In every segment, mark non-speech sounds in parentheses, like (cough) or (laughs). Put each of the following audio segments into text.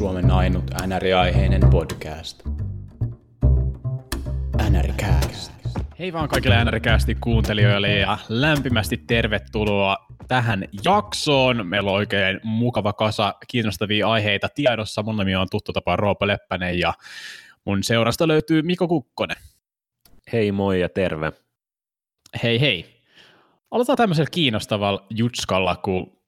Suomen ainut NR-aiheinen podcast. NRCast. Hei vaan kaikille NRCastin kuuntelijoille ja lämpimästi tervetuloa tähän jaksoon. Meillä on oikein mukava kasa kiinnostavia aiheita tiedossa. Mun nimi on tuttu tapa Roopa Leppänen ja mun seurasta löytyy Miko Kukkonen. Hei moi ja terve. Hei hei. Aloitetaan tämmöisellä kiinnostavalla jutskalla, kun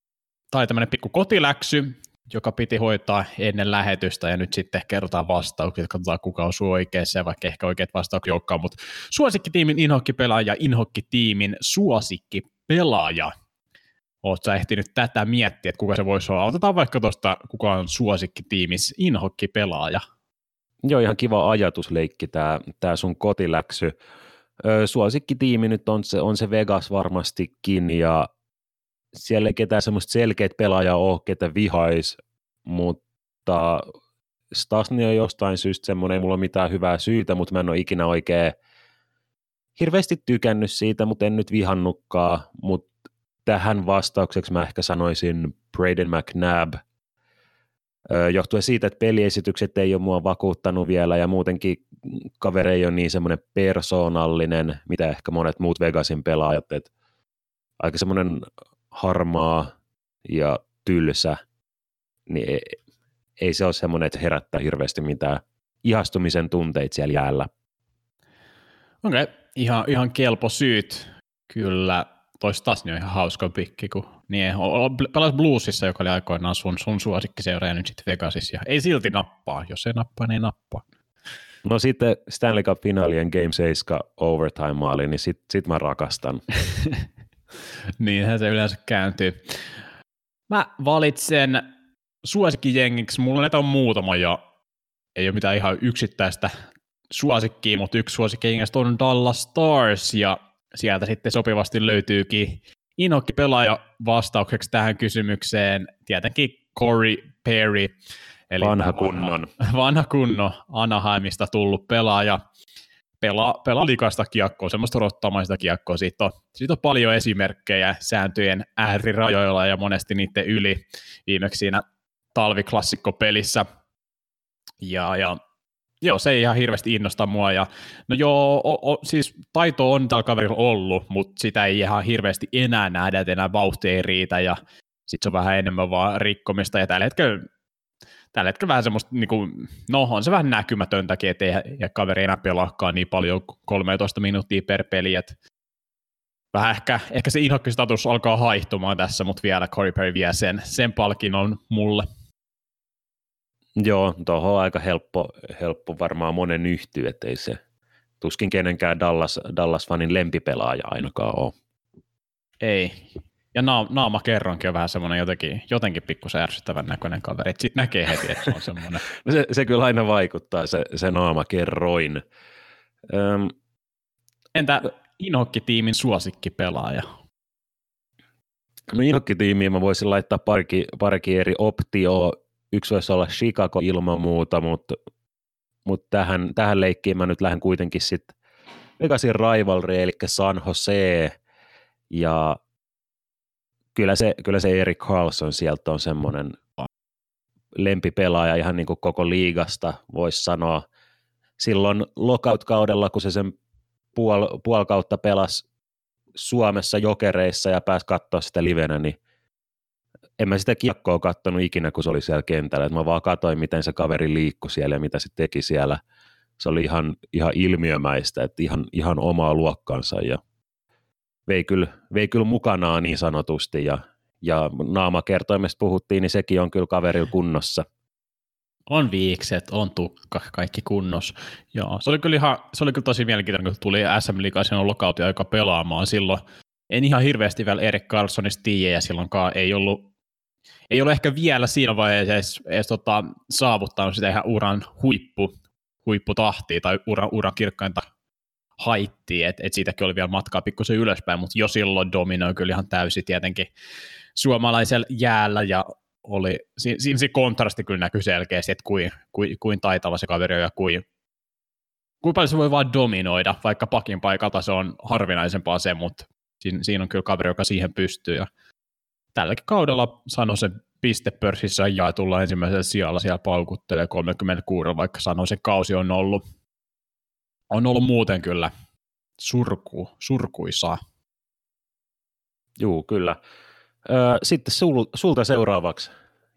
tai tämmöinen pikku kotiläksy, joka piti hoitaa ennen lähetystä, ja nyt sitten kerrotaan vastaukset, katsotaan kuka on oikeassa, vaikka ehkä oikeat vastaukset olekaan, mutta suosikkitiimin inhokkipelaaja, inhokkitiimin suosikkipelaaja. Oletko sä ehtinyt tätä miettiä, että kuka se voisi olla? Otetaan vaikka tuosta, kuka on suosikkitiimis inhokkipelaaja. Joo, ihan kiva ajatusleikki tämä tää sun kotiläksy. Suosikkitiimi nyt on se, on se Vegas varmastikin, ja siellä ei ketään semmoista selkeät pelaajaa ole, ketä vihais, mutta Stasni on jostain syystä semmoinen, ei mulla ole mitään hyvää syytä, mutta mä en ole ikinä oikein hirveästi tykännyt siitä, mutta en nyt vihannutkaan, mutta tähän vastaukseksi mä ehkä sanoisin Braden McNabb, johtuen siitä, että peliesitykset ei ole mua vakuuttanut vielä ja muutenkin kaveri ei ole niin semmoinen persoonallinen, mitä ehkä monet muut Vegasin pelaajat, että aika semmoinen harmaa ja tylsä, niin ei, ei se ole semmoinen, että herättää hirveästi mitään ihastumisen tunteita siellä jäällä. Okei, okay. ihan, ihan kelpo syyt. Kyllä, tois taas niin on ihan hauska pikki, kun niin, pelas Bluesissa, joka oli aikoinaan sun, sun suosikkiseura ja nyt sitten Vegasissa, ja ei silti nappaa, jos ei nappaa, niin ei nappaa. No sitten Stanley Cup-finaalien Game 7 overtime-maali, niin sit, sit mä rakastan. (laughs) (laughs) Niinhän se yleensä kääntyy. Mä valitsen suosikkijengiksi, mulla näitä on muutama ja ei ole mitään ihan yksittäistä suosikkiä, mutta yksi suosikkijengistä on Dallas Stars ja sieltä sitten sopivasti löytyykin inokki pelaaja vastaukseksi tähän kysymykseen, tietenkin Corey Perry, eli vanha kunnon. (laughs) Vanha kunnon Anaheimista tullut pelaaja pelaa, pelaa likaista kiekkoa, semmoista rottamaista kiekkoa. Siitä on, siitä on paljon esimerkkejä sääntöjen äärirajoilla ja monesti niiden yli viimeksi siinä talviklassikkopelissä. Ja, ja joo, se ei ihan hirveästi innosta mua. Ja, no joo, o, o, siis taito on tällä kaverilla ollut, mutta sitä ei ihan hirveästi enää nähdä, että enää vauhti ei riitä ja sitten se on vähän enemmän vaan rikkomista. Ja tällä hetkellä tällä hetkellä vähän semmoista, niin kuin, no on se vähän näkymätöntäkin, että ei ja kaveri enää pelaakaan niin paljon 13 minuuttia per peli, että vähän ehkä, ehkä se inhokkistatus alkaa haihtumaan tässä, mutta vielä Corey Perry vie sen, sen palkinnon mulle. Joo, tuohon on aika helppo, helppo varmaan monen yhtyä, ettei se tuskin kenenkään Dallas, Dallas-fanin lempipelaaja ainakaan ole. Ei, ja naama, naama kerronkin on vähän semmoinen jotenkin, jotenkin pikkusen ärsyttävän näköinen kaveri. Sitten näkee heti, että se on semmoinen. (laughs) no se, se kyllä aina vaikuttaa, se, se naama kerroin. Öm, Entä Inhokki-tiimin suosikkipelaaja? No Inhokki-tiimiin mä voisin laittaa parikin, parikin eri optio. Yksi voisi olla Chicago ilman muuta, mutta, mutta tähän, tähän leikkiin mä nyt lähden kuitenkin sitten Vegasin rivalry, eli San Jose, ja kyllä se, kyllä se Erik Carlson sieltä on semmoinen lempipelaaja ihan niin kuin koko liigasta, voisi sanoa. Silloin lockout-kaudella, kun se sen puol, puol kautta pelasi Suomessa jokereissa ja pääsi katsoa sitä livenä, niin en mä sitä kiekkoa katsonut ikinä, kun se oli siellä kentällä. Et mä vaan katsoin, miten se kaveri liikkui siellä ja mitä se teki siellä. Se oli ihan, ihan ilmiömäistä, että ihan, ihan omaa luokkansa ja – vei kyllä, vei kyllä mukanaan niin sanotusti ja, ja naamakertoimesta puhuttiin, niin sekin on kyllä kaverilla kunnossa. On viikset, on tukka, kaikki kunnos. Joo, se oli kyllä, ihan, se oli kyllä tosi mielenkiintoinen, kun tuli SM Liigaisen lokautia aika pelaamaan silloin. En ihan hirveästi vielä Erik Carlsonista tiedä, ja silloinkaan ei ollut, ei ole ehkä vielä siinä vaiheessa edes, edes tota, saavuttanut sitä ihan uran huippu, huipputahtia tai uran, uran kirkkainta haittiin, että et siitäkin oli vielä matkaa pikkusen ylöspäin, mutta jo silloin dominoi kyllä ihan täysin tietenkin suomalaisella jäällä ja oli, siinä, siinä se kontrasti kyllä näkyy selkeästi, että kuin, kuin, kuin taitava se kaveri on ja kuin, kuin paljon se voi vaan dominoida, vaikka pakin paikalta se on harvinaisempaa se, mutta siinä, siinä on kyllä kaveri, joka siihen pystyy ja tälläkin kaudella sanoi se pistepörssissä jaetulla ensimmäisellä sijalla siellä paukuttelee 36, vaikka sanoi se kausi on ollut, on ollut muuten kyllä surku, surkuisaa. Juu, kyllä. Sitten sul, sulta seuraavaksi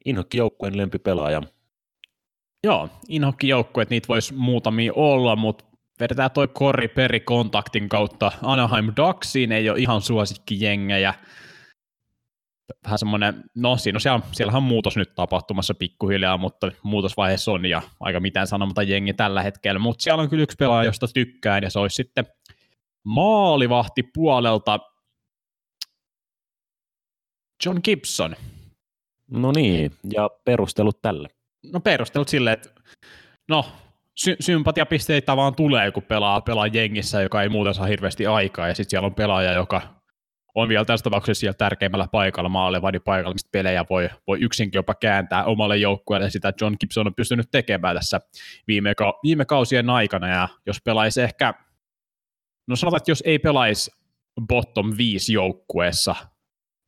Inhokki-joukkueen lempipelaaja. Joo, Inhokki-joukkueet, niitä voisi muutamia olla, mutta vedetään toi Kori Peri kontaktin kautta Anaheim Ducksiin, ei ole ihan suosikkijengejä. Vähän semmoinen, no siinä on siellä, siellähän on muutos nyt tapahtumassa pikkuhiljaa, mutta muutosvaiheessa on ja aika mitään sanomatta jengi tällä hetkellä, mutta siellä on kyllä yksi pelaaja, josta tykkään ja se olisi sitten maalivahti puolelta John Gibson. No niin, ja perustelut tälle? No perustelut silleen, että no sy- sympatiapisteitä vaan tulee, kun pelaa, pelaa jengissä, joka ei muuten saa hirveästi aikaa, ja sitten siellä on pelaaja, joka on vielä tässä tapauksessa siellä tärkeimmällä paikalla, maalevadin paikalla, mistä pelejä voi, voi yksinkin jopa kääntää omalle joukkueelle, sitä John Gibson on pystynyt tekemään tässä viime, ka- viime kausien aikana, ja jos pelaisi ehkä, no sanotaan, että jos ei pelaisi bottom 5 joukkueessa,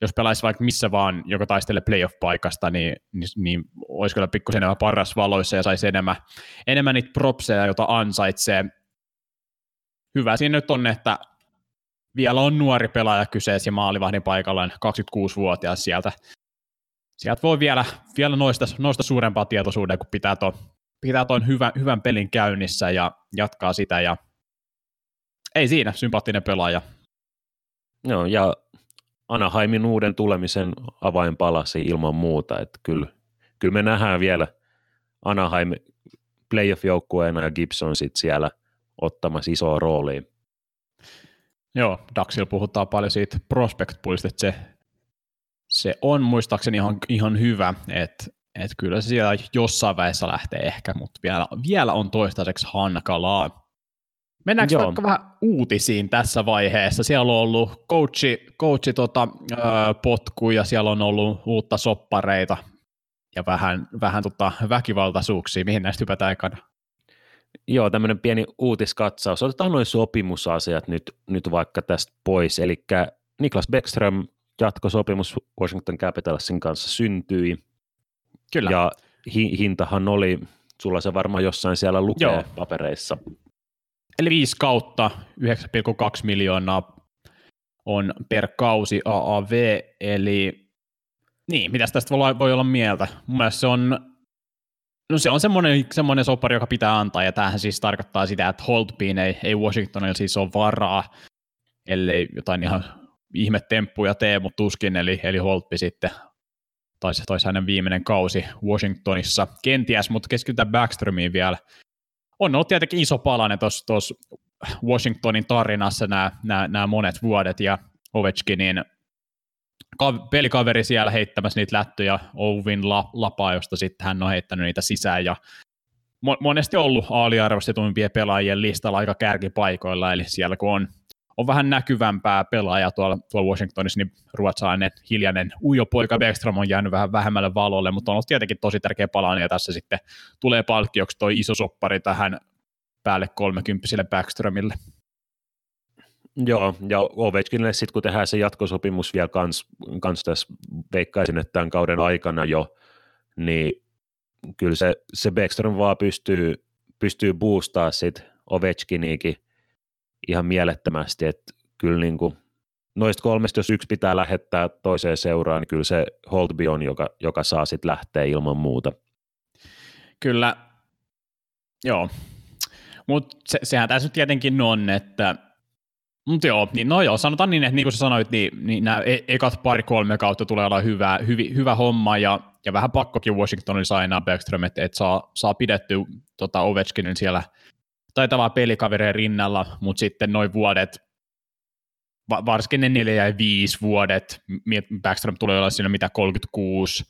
jos pelaisi vaikka missä vaan, joka taistelee playoff-paikasta, niin, niin, niin olisi kyllä pikkusen enemmän paras valoissa ja saisi enemmän, enemmän niitä propseja, joita ansaitsee. Hyvä siinä nyt on, että vielä on nuori pelaaja kyseessä ja maalivahdin paikallaan 26-vuotias sieltä. Sieltä voi vielä, vielä noista, noista suurempaa tietoisuuden, kun pitää tuon pitää ton hyvän, hyvän pelin käynnissä ja jatkaa sitä. Ja ei siinä, sympaattinen pelaaja. Joo, ja Anaheimin uuden tulemisen avainpalasi ilman muuta, että kyllä, kyllä me nähdään vielä Anaheim playoff-joukkueena ja Gibson sitten siellä ottamassa isoa roolia. Joo, Daxil puhutaan paljon siitä prospect että se, se on muistaakseni ihan, ihan hyvä, että että kyllä se siellä jossain väessä lähtee ehkä, mutta vielä, vielä on toistaiseksi hankalaa. Mennäänkö Joo. vaikka vähän uutisiin tässä vaiheessa? Siellä on ollut coachi, coachi tota, ö, potku ja siellä on ollut uutta soppareita ja vähän, vähän tota, väkivaltaisuuksia. Mihin näistä hypätään ekana? Joo, tämmöinen pieni uutiskatsaus. Otetaan noin sopimusasiat nyt, nyt vaikka tästä pois. Eli Niklas Beckström jatkosopimus Washington Capitalsin kanssa syntyi. Kyllä. Ja hi- hintahan oli, sulla se varmaan jossain siellä lukee Joo. papereissa. Eli 5 kautta 9,2 miljoonaa on per kausi AAV, eli niin, mitä tästä voi olla mieltä? Mun mielestä se on, no se on semmoinen, semmoinen sopari, joka pitää antaa, ja tämähän siis tarkoittaa sitä, että Holtbein ei, ei Washingtonilla siis ole varaa, ellei jotain ihan ihmetemppuja tee, mutta tuskin, eli, eli Holtby sitten taisi, taisi hänen viimeinen kausi Washingtonissa. Kenties, mutta keskitytään Backströmiin vielä. On ollut tietenkin iso palanen tuossa Washingtonin tarinassa nämä monet vuodet, ja Ovechkinin pelikaveri siellä heittämässä niitä lättyjä Ovin la, lapaa, josta sitten hän on heittänyt niitä sisään, ja monesti ollut aaliarvostetuimpien pelaajien listalla aika kärkipaikoilla, eli siellä kun on, on vähän näkyvämpää pelaajaa tuolla, tuolla Washingtonissa, niin ruotsalainen hiljainen ujo poika Beckström on jäänyt vähän vähemmälle valolle, mutta on ollut tietenkin tosi tärkeä palanen, ja tässä sitten tulee palkkioksi toi iso soppari tähän päälle 30 Backströmille. Joo, ja Ovechkinille sitten kun tehdään se jatkosopimus vielä kans, kans tässä, veikkaisin, että tämän kauden aikana jo, niin kyllä se, se Backström vaan pystyy, pystyy boostaa sitten Ovechkiniikin ihan mielettömästi, että kyllä niin kuin noista kolmesta, jos yksi pitää lähettää toiseen seuraan, niin kyllä se Holtby on, joka, joka saa sitten lähteä ilman muuta. Kyllä, joo. Mutta se, sehän tässä nyt tietenkin on, että mutta joo, niin, no joo, sanotaan niin, että niin kuin sä sanoit, niin, niin nämä e- ekat pari-kolme kautta tulee olla hyvä, hyvi, hyvä homma, ja, ja vähän pakkokin Washingtonin sainaa Backstrom, että, että saa, saa pidetty tota Ovechkinin siellä taitavaa pelikavereen rinnalla, mutta sitten noin vuodet, varsinkin ne neljä ja viisi vuodet, Backstrom tulee olla siinä mitä 36,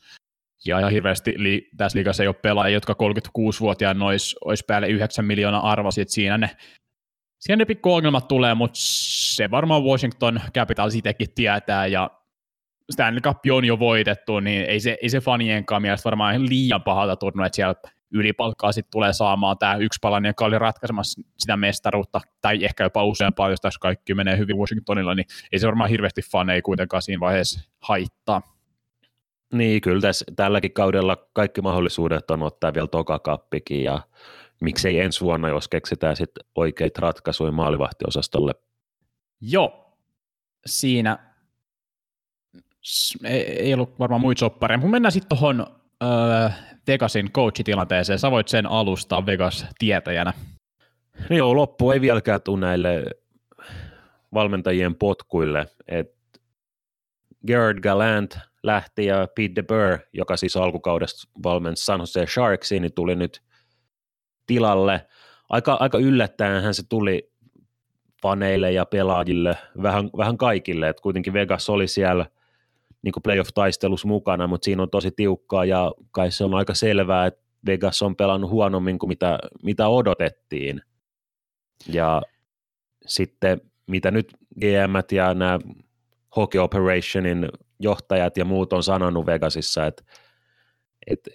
ja ihan hirveästi li, tässä liigassa ei ole pelaajia, jotka 36-vuotiaana olisi, olisi päälle 9 miljoonaa arvosi, että siinä ne, siinä ne pikku ongelmat tulee, mutta se varmaan Washington Capitals itsekin tietää, ja Stanley Cup on jo voitettu, niin ei se, ei se fanienkaan mielestä varmaan liian pahalta tunnu, että siellä ylipalkkaa sitten tulee saamaan tämä yksi palanen, joka oli ratkaisemassa sitä mestaruutta, tai ehkä jopa useampaa, jos tässä kaikki menee hyvin Washingtonilla, niin ei se varmaan hirveästi faneja kuitenkaan siinä vaiheessa haittaa. Niin, kyllä tässä, tälläkin kaudella kaikki mahdollisuudet on ottaa vielä toka kappikin ja miksei ensi vuonna, jos keksitään sitten oikeita ratkaisuja maalivahtiosastolle. Joo, siinä ei, ei ollut varmaan muita soppareja, mutta mennään sitten tuohon öö, Vegasin coachitilanteeseen. Sä voit sen alustaa Vegas-tietäjänä. No joo, loppu ei vieläkään tule näille valmentajien potkuille. Et Gerard Gallant lähti ja Pete DeBur, joka siis alkukaudesta valmensi San Jose Sharksiin, niin tuli nyt tilalle. Aika, aika yllättäen hän se tuli faneille ja pelaajille, vähän, vähän kaikille, että kuitenkin Vegas oli siellä niin playoff-taistelussa mukana, mutta siinä on tosi tiukkaa ja kai se on aika selvää, että Vegas on pelannut huonommin kuin mitä, mitä odotettiin. Ja sitten mitä nyt GM ja nämä Hockey Operationin johtajat ja muut on sanonut Vegasissa, että, että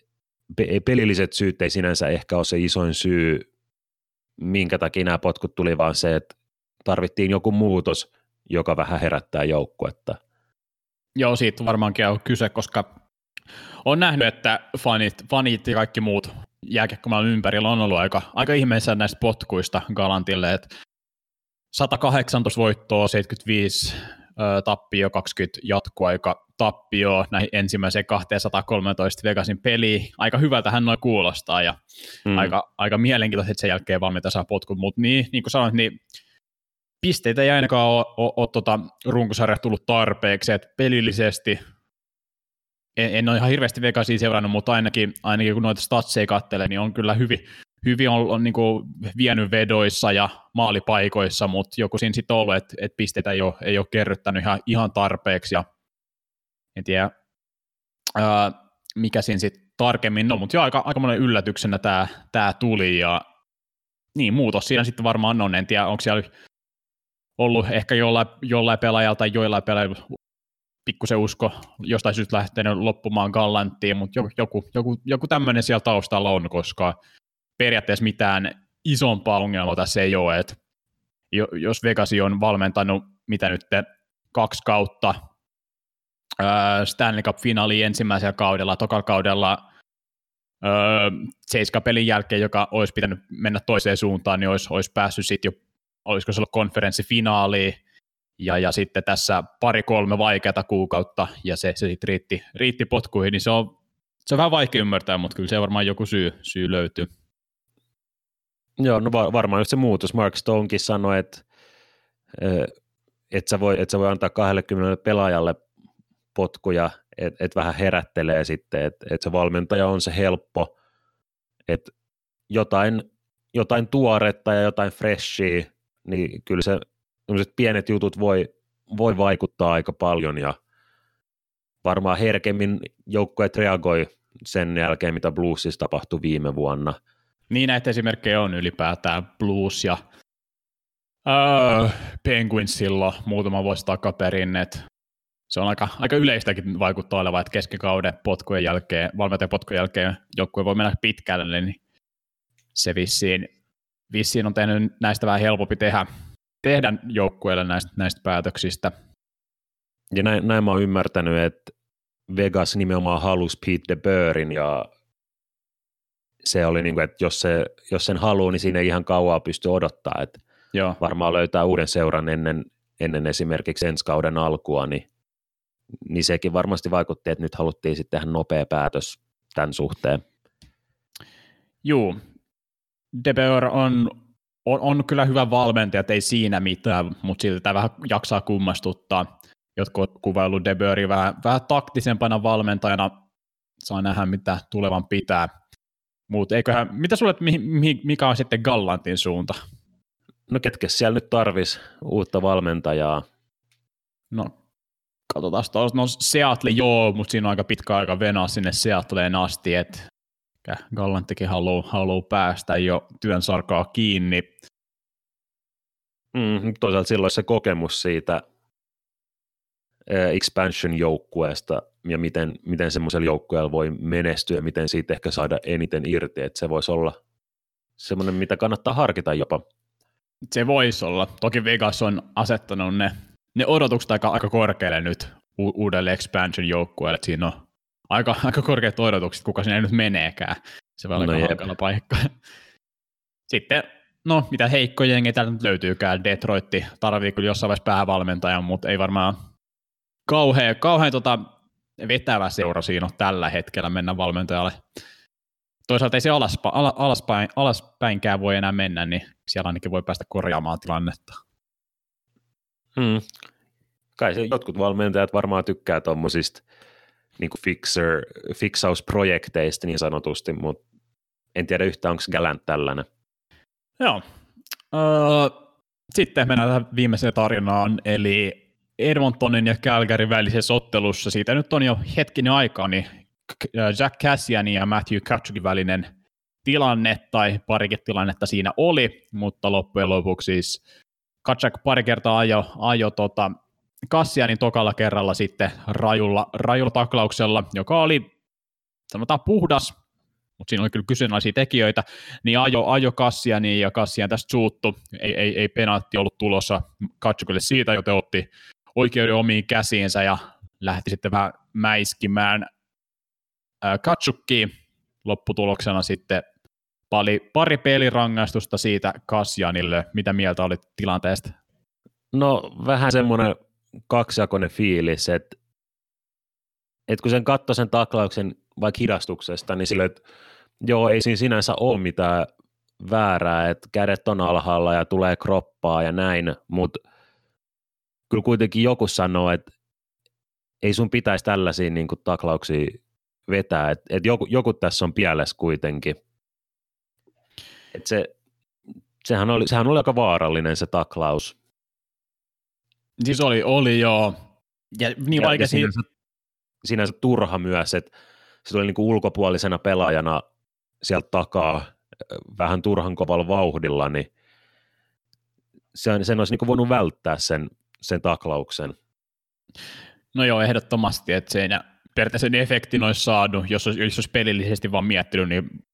pelilliset syyt ei sinänsä ehkä ole se isoin syy, minkä takia nämä potkut tuli, vaan se, että tarvittiin joku muutos, joka vähän herättää joukkuetta. Joo, siitä varmaankin on kyse, koska on nähnyt, että fanit, fanit ja kaikki muut jääkiekkomaailman ympärillä on ollut aika, aika ihmeessä näistä potkuista Galantille, että 118 voittoa, 75 ö, tappio, 20 jatkoaika tappio näihin ensimmäiseen 213 Vegasin peliin. Aika hyvältä hän noin kuulostaa ja mm. aika, aika mielenkiintoista, että sen jälkeen valmiita saa potkut, mutta niin, niin kuin sanoit, niin pisteitä ei ainakaan ole, ole, ole tota, runkosarja tullut tarpeeksi, että pelillisesti en, en ole ihan hirveästi Vegasia seurannut, mutta ainakin, ainakin kun noita statseja katselee, niin on kyllä hyvin, hyvin on, on niin kuin vienyt vedoissa ja maalipaikoissa, mutta joku siinä sitten ollut, että, että pisteitä ei ole, ei ole kerryttänyt ihan, ihan tarpeeksi, ja en tiedä, ää, mikä siinä sitten tarkemmin on, mutta aika, aika monen yllätyksenä tämä, tämä tuli, ja niin, muutos siinä sitten varmaan on, en tiedä, onko siellä ollut ehkä jollain, jollain pelaajalla tai joillain pelaajilla pikkusen usko jostain syystä lähtenyt loppumaan Gallanttiin, mutta joku, joku, joku tämmöinen siellä taustalla on, koska periaatteessa mitään isompaa ongelmaa tässä ei ole, että jos Vegasi on valmentanut mitä nyt kaksi kautta Stanley Cup-finaali ensimmäisellä kaudella, tokalla kaudella seiskapelin jälkeen, joka olisi pitänyt mennä toiseen suuntaan, niin olisi, olisi päässyt sitten jo, olisiko se ollut konferenssifinaaliin, ja, ja sitten tässä pari-kolme vaikeata kuukautta, ja se, se sitten riitti, riitti potkuihin, niin se on, se on vähän vaikea ymmärtää, mutta kyllä se varmaan joku syy, syy löytyy. Joo, no varmaan just se muutos. Mark Stonekin sanoi, että et sä, voi, et sä voi antaa 20 pelaajalle potkuja, että et vähän herättelee sitten, että et se valmentaja on se helppo, että jotain, jotain tuoretta ja jotain freshia, niin kyllä se pienet jutut voi, voi vaikuttaa aika paljon ja varmaan herkemmin joukkueet reagoi sen jälkeen, mitä Bluesissa tapahtui viime vuonna. Niin näitä esimerkkejä on ylipäätään Blues ja uh, Penguins silloin muutama vuosi takaperin, että se on aika, aika yleistäkin vaikuttaa olevan, että keskikauden potkujen jälkeen, valmentajan potkujen jälkeen joukkue voi mennä pitkälle, niin se vissiin, vissiin on tehnyt näistä vähän helpompi tehdä, tehdä joukkueelle näistä, näistä päätöksistä. Ja näin, näin mä oon ymmärtänyt, että Vegas nimenomaan halusi Pete de Beurin ja se oli niin kuin, että jos, se, jos sen haluaa, niin siinä ei ihan kauaa pysty odottaa, että Joo. varmaan löytää uuden seuran ennen, ennen esimerkiksi ensi kauden alkua, niin, niin sekin varmasti vaikutti, että nyt haluttiin sitten tehdä nopea päätös tämän suhteen. Juu, De Boer on, on, on kyllä hyvä valmentaja, ei siinä mitään, mutta silti tämä vähän jaksaa kummastuttaa. Jotkut kuvailu De Boerin vähän, vähän taktisempana valmentajana, saa nähdä mitä tulevan pitää. Mutta eiköhän, mitä sulle, mikä on sitten Gallantin suunta? No ketkä siellä nyt tarvis uutta valmentajaa? No katsotaan tuossa. No Seattle joo, mutta siinä on aika pitkä aika venaa sinne Seattleen asti, että Gallanttikin haluaa haluu päästä jo työn sarkaa kiinni. Mm, toisaalta silloin se kokemus siitä expansion-joukkueesta ja miten, miten semmoisella joukkueella voi menestyä, miten siitä ehkä saada eniten irti, että se voisi olla semmoinen, mitä kannattaa harkita jopa. Se voisi olla. Toki Vegas on asettanut ne, ne odotukset aika, aika korkealle nyt u- uudelle expansion joukkueelle, siinä on aika, aika korkeat odotukset, kuka sinne nyt meneekään. Se voi olla No aika paikka. (laughs) Sitten, no mitä heikko jengi täältä nyt löytyykään. Detroitti tarvii kyllä jossain vaiheessa päävalmentajan, mutta ei varmaan kauhean, kauhean tota vetävä seura siinä ole tällä hetkellä mennä valmentajalle. Toisaalta ei se alaspa, ala, alaspäin, alaspäinkään voi enää mennä, niin siellä ainakin voi päästä korjaamaan tilannetta. Hmm. Kai se jotkut valmentajat varmaan tykkää tuommoisista niin fixer, fiksausprojekteista niin sanotusti, mutta en tiedä yhtään, onko Gallant tällainen. Joo. Öö, sitten mennään tähän viimeiseen tarinaan, eli Edmontonin ja Calgaryn välisessä ottelussa, siitä nyt on jo hetkinen aikaa, niin Jack Cassianin ja Matthew Katsukin välinen tilanne, tai parikin tilannetta siinä oli, mutta loppujen lopuksi siis Katsak pari kertaa ajo, ajo tota, Cassianin tokalla kerralla sitten rajulla, rajulla taklauksella, joka oli sanotaan puhdas, mutta siinä oli kyllä kyseenalaisia tekijöitä, niin ajo, ajo Kassiani ja Kassian tästä suuttu, ei, ei, ei penaatti ollut tulossa Katsukille siitä, joten otti oikeuden omiin käsiinsä ja lähti sitten vähän mäiskimään ää, Katsukkiin. Lopputuloksena sitten pari, pari pelirangaistusta siitä Kassianille. Mitä mieltä olit tilanteesta? No vähän semmoinen kaksijakoinen fiilis, että, että kun sen katsoi sen taklauksen vaikka hidastuksesta, niin sille, että joo, ei siinä sinänsä ole mitään väärää, että kädet on alhaalla ja tulee kroppaa ja näin, mutta kyllä kuitenkin joku sanoo, että ei sun pitäisi tällaisia niin kuin, taklauksia vetää, että, että joku, joku tässä on pielessä kuitenkin. Että se, sehän, oli, sehän oli aika vaarallinen se taklaus. Siis oli, oli joo. Ja niin ja, vaikea ja sinänsä, sinänsä turha myös, että se tuli niin kuin ulkopuolisena pelaajana sieltä takaa vähän turhan kovalla vauhdilla, niin sen, sen olisi niin kuin voinut välttää sen, sen taklauksen. No joo, ehdottomasti, että siinä periaatteessa sen efektin olisi saanut, jos olisi, jos olisi pelillisesti vaan miettinyt, niin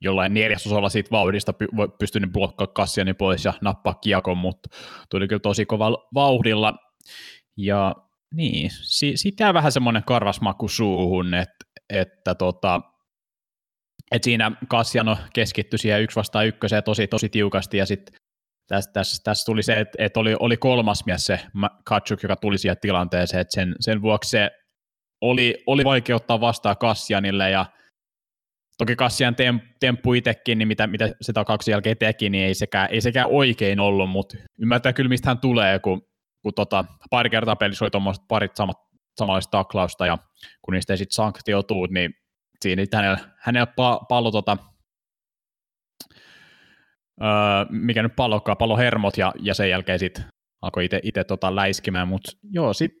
jollain neljäsosalla siitä vauhdista py, pystynyt blokkaa Kassiani pois ja nappaa kiekon, mutta tuli kyllä tosi kovalla vauhdilla. Ja niin, si, siitä jää vähän semmoinen karvasmaku suuhun, että, että tota, että siinä Kassiano keskittyi siihen yksi vastaan ykköseen tosi, tosi tiukasti, ja sitten tässä, tässä, tässä tuli se, että, että oli, oli kolmas mies se Katsuk, joka tuli siihen tilanteeseen, että sen, sen vuoksi se oli, oli vaikea ottaa vastaan Kassianille, ja toki Kassian tem, temppu itsekin, niin mitä, mitä se takauksen jälkeen teki, niin ei sekään, ei sekään oikein ollut, mutta ymmärtää kyllä, mistä hän tulee, kun, kun tota, pari kertaa pelissä oli tuommoiset parit samat, samanlaista taklausta, ja kun niistä ei sitten sanktioituu, niin siinä hänellä, hänellä pa, pallo tota, öö, mikä nyt pallokaan, pallo hermot ja, ja sen jälkeen sitten alkoi itse tota läiskimään, mutta joo, sit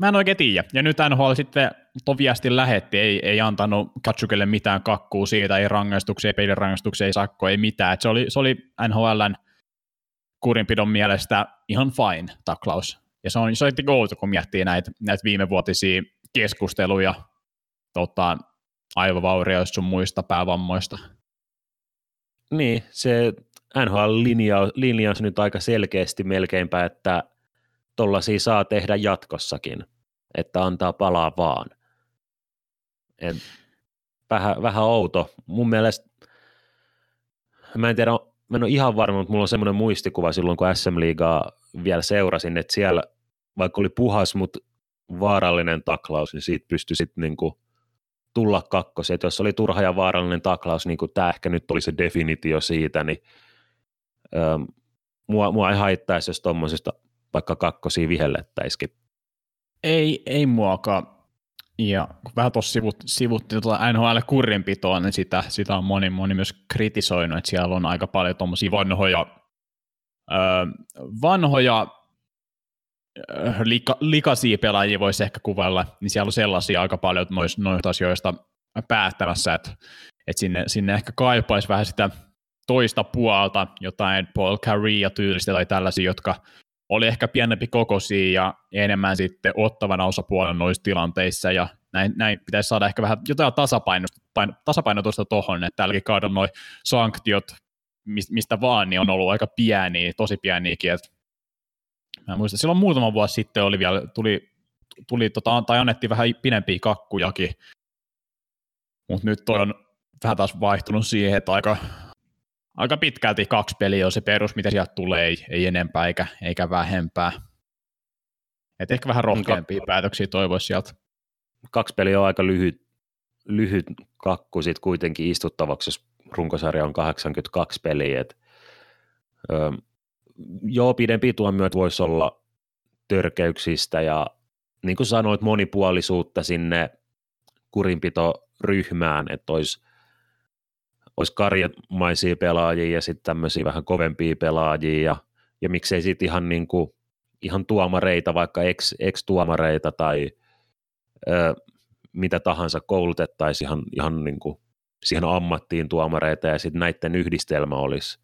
mä en oikein tiedä. Ja nyt NHL sitten toviasti lähetti, ei, ei antanut Katsukelle mitään kakkuu siitä, ei rangaistuksia, ei pelirangaistuksia, ei sakko, ei mitään. Et se, oli, se oli NHLn kurinpidon mielestä ihan fine taklaus. Ja se on, se on go kun miettii näitä, näitä viimevuotisia keskusteluja tota, aivovaurioista sun muista päävammoista. Niin, se NHL-linjaus nyt aika selkeästi melkeinpä, että tollaisia saa tehdä jatkossakin, että antaa palaa vaan. Et vähän, vähän outo. Mun mielestä, mä en tiedä, mä en ole ihan varma, mutta mulla on semmoinen muistikuva silloin, kun SM Liigaa vielä seurasin, että siellä vaikka oli puhas, mutta vaarallinen taklaus, niin siitä pystyi sitten niinku tulla kakkosi. Et jos oli turha ja vaarallinen taklaus, niin kuin tämä ehkä nyt oli se definitio siitä, niin ähm, mua, mua ei haittaisi, jos tuommoisesta vaikka kakkosia vihellettäisikin. Ei, ei muakaan. Ja kun vähän tuossa sivut, sivuttiin tuota NHL-kurinpitoa, niin sitä, sitä on moni, moni myös kritisoinut, että siellä on aika paljon tuommoisia vanhoja, öö, vanhoja lika, likaisia pelaajia voisi ehkä kuvailla, niin siellä on sellaisia aika paljon noista, noista asioista päättämässä, että, että sinne, sinne ehkä kaipaisi vähän sitä toista puolta, jotain Paul Carey tyylistä tai tällaisia, jotka oli ehkä pienempi kokoisia ja enemmän sitten ottavana osapuolena noissa tilanteissa, ja näin, näin pitäisi saada ehkä vähän jotain tasapainotusta tuohon, että tälläkin kaudella noin sanktiot, mistä vaan, niin on ollut aika pieniä, tosi pieniäkin, että mä muistan, silloin muutama vuosi sitten oli vielä, tuli, tuli tota, tai annettiin vähän pidempiä kakkujakin, mutta nyt toi on vähän taas vaihtunut siihen, että aika, aika pitkälti kaksi peliä on se perus, mitä sieltä tulee, ei, ei enempää eikä, eikä vähempää. Et ehkä vähän rohkeampia päätöksiä toivoisi sieltä. Kaksi peliä on aika lyhyt, lyhyt kakku sit kuitenkin istuttavaksi, jos runkosarja on 82 peliä. Et, ö, joo, pidempi tuomiot voisi olla törkeyksistä ja niin kuin sanoit, monipuolisuutta sinne kurinpitoryhmään, että olisi, olisi karjamaisia pelaajia ja sitten tämmöisiä vähän kovempia pelaajia ja, ja miksei sitten ihan, niin ihan tuomareita, vaikka ex, ex-tuomareita tai ö, mitä tahansa koulutettaisiin ihan, ihan niin kuin siihen ammattiin tuomareita ja sitten näiden yhdistelmä olisi,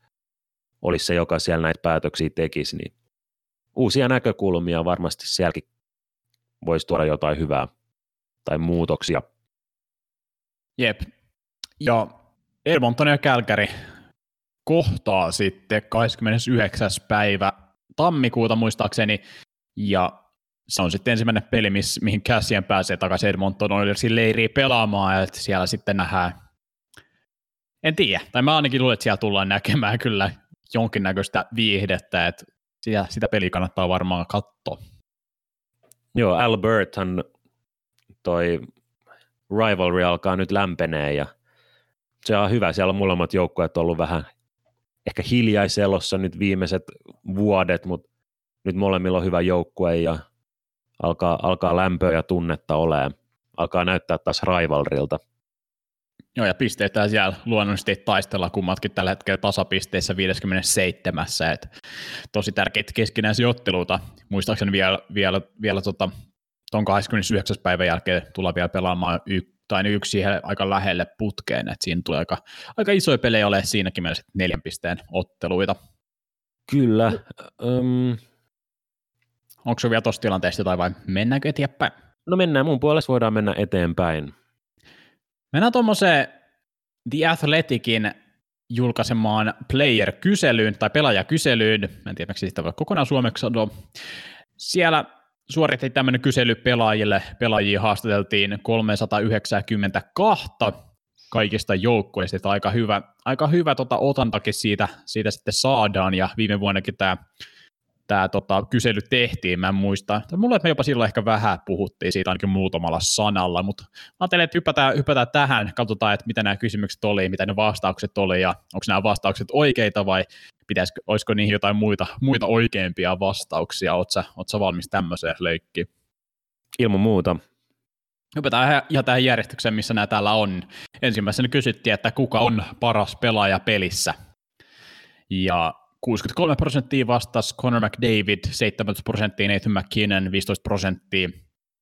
olisi se, joka siellä näitä päätöksiä tekisi, niin uusia näkökulmia varmasti sielläkin voisi tuoda jotain hyvää tai muutoksia. Jep. Ja Edmonton ja Kälkäri kohtaa sitten 29. päivä tammikuuta muistaakseni, ja se on sitten ensimmäinen peli, miss, mihin Cassian pääsee takaisin Edmonton Oilersin leiriin pelaamaan, että siellä sitten nähdään, en tiedä, tai mä ainakin luulen, että siellä tullaan näkemään kyllä jonkinnäköistä viihdettä, että sitä, sitä peliä kannattaa varmaan katsoa. Joo, Alberthan toi rivalry alkaa nyt lämpenee ja se on hyvä. Siellä on molemmat joukkueet ollut vähän ehkä hiljaiselossa nyt viimeiset vuodet, mutta nyt molemmilla on hyvä joukkue ja alkaa, alkaa lämpöä ja tunnetta olemaan. Alkaa näyttää taas rivalrilta. Joo, ja pisteitä siellä luonnollisesti taistella kummatkin tällä hetkellä tasapisteissä 57. Et tosi tärkeitä keskinäisiä otteluita. Muistaakseni vielä, vielä, vielä tota, tuon 29. päivän jälkeen tullaan vielä pelaamaan y- tai yksi siihen aika lähelle putkeen, että siinä tulee aika, aika isoja pelejä ole siinäkin mielessä neljän pisteen otteluita. Kyllä. Um... Onko se vielä tuossa tilanteessa tai vai mennäänkö eteenpäin? No mennään, mun puolesta voidaan mennä eteenpäin. Mennään tuommoiseen The Athleticin julkaisemaan player-kyselyyn tai pelaajakyselyyn. Mä en tiedä, miksi sitä voi kokonaan suomeksi sanoa. Siellä suoritettiin tämmöinen kysely pelaajille. Pelaajia haastateltiin 392 kaikista joukkueista, että aika hyvä, aika hyvä tota, otantakin siitä, siitä sitten saadaan, ja viime vuonnakin tämä tämä tota, kysely tehtiin, mä en muista. Mulla me jopa silloin ehkä vähän puhuttiin siitä ainakin muutamalla sanalla, mutta ajattelin, että hypätään, hypätään tähän, katsotaan, että mitä nämä kysymykset oli, mitä ne vastaukset oli, ja onko nämä vastaukset oikeita vai pitäisikö, olisiko niihin jotain muita, muita oikeimpia vastauksia, ootko sä valmis tämmöiseen leikkiin? Ilman muuta. Hypätään ihan tähän järjestykseen, missä nämä täällä on. Ensimmäisenä kysyttiin, että kuka on paras pelaaja pelissä. Ja 63 prosenttia vastasi Conor McDavid, 17 prosenttia Nathan McKinnon, 15 prosenttia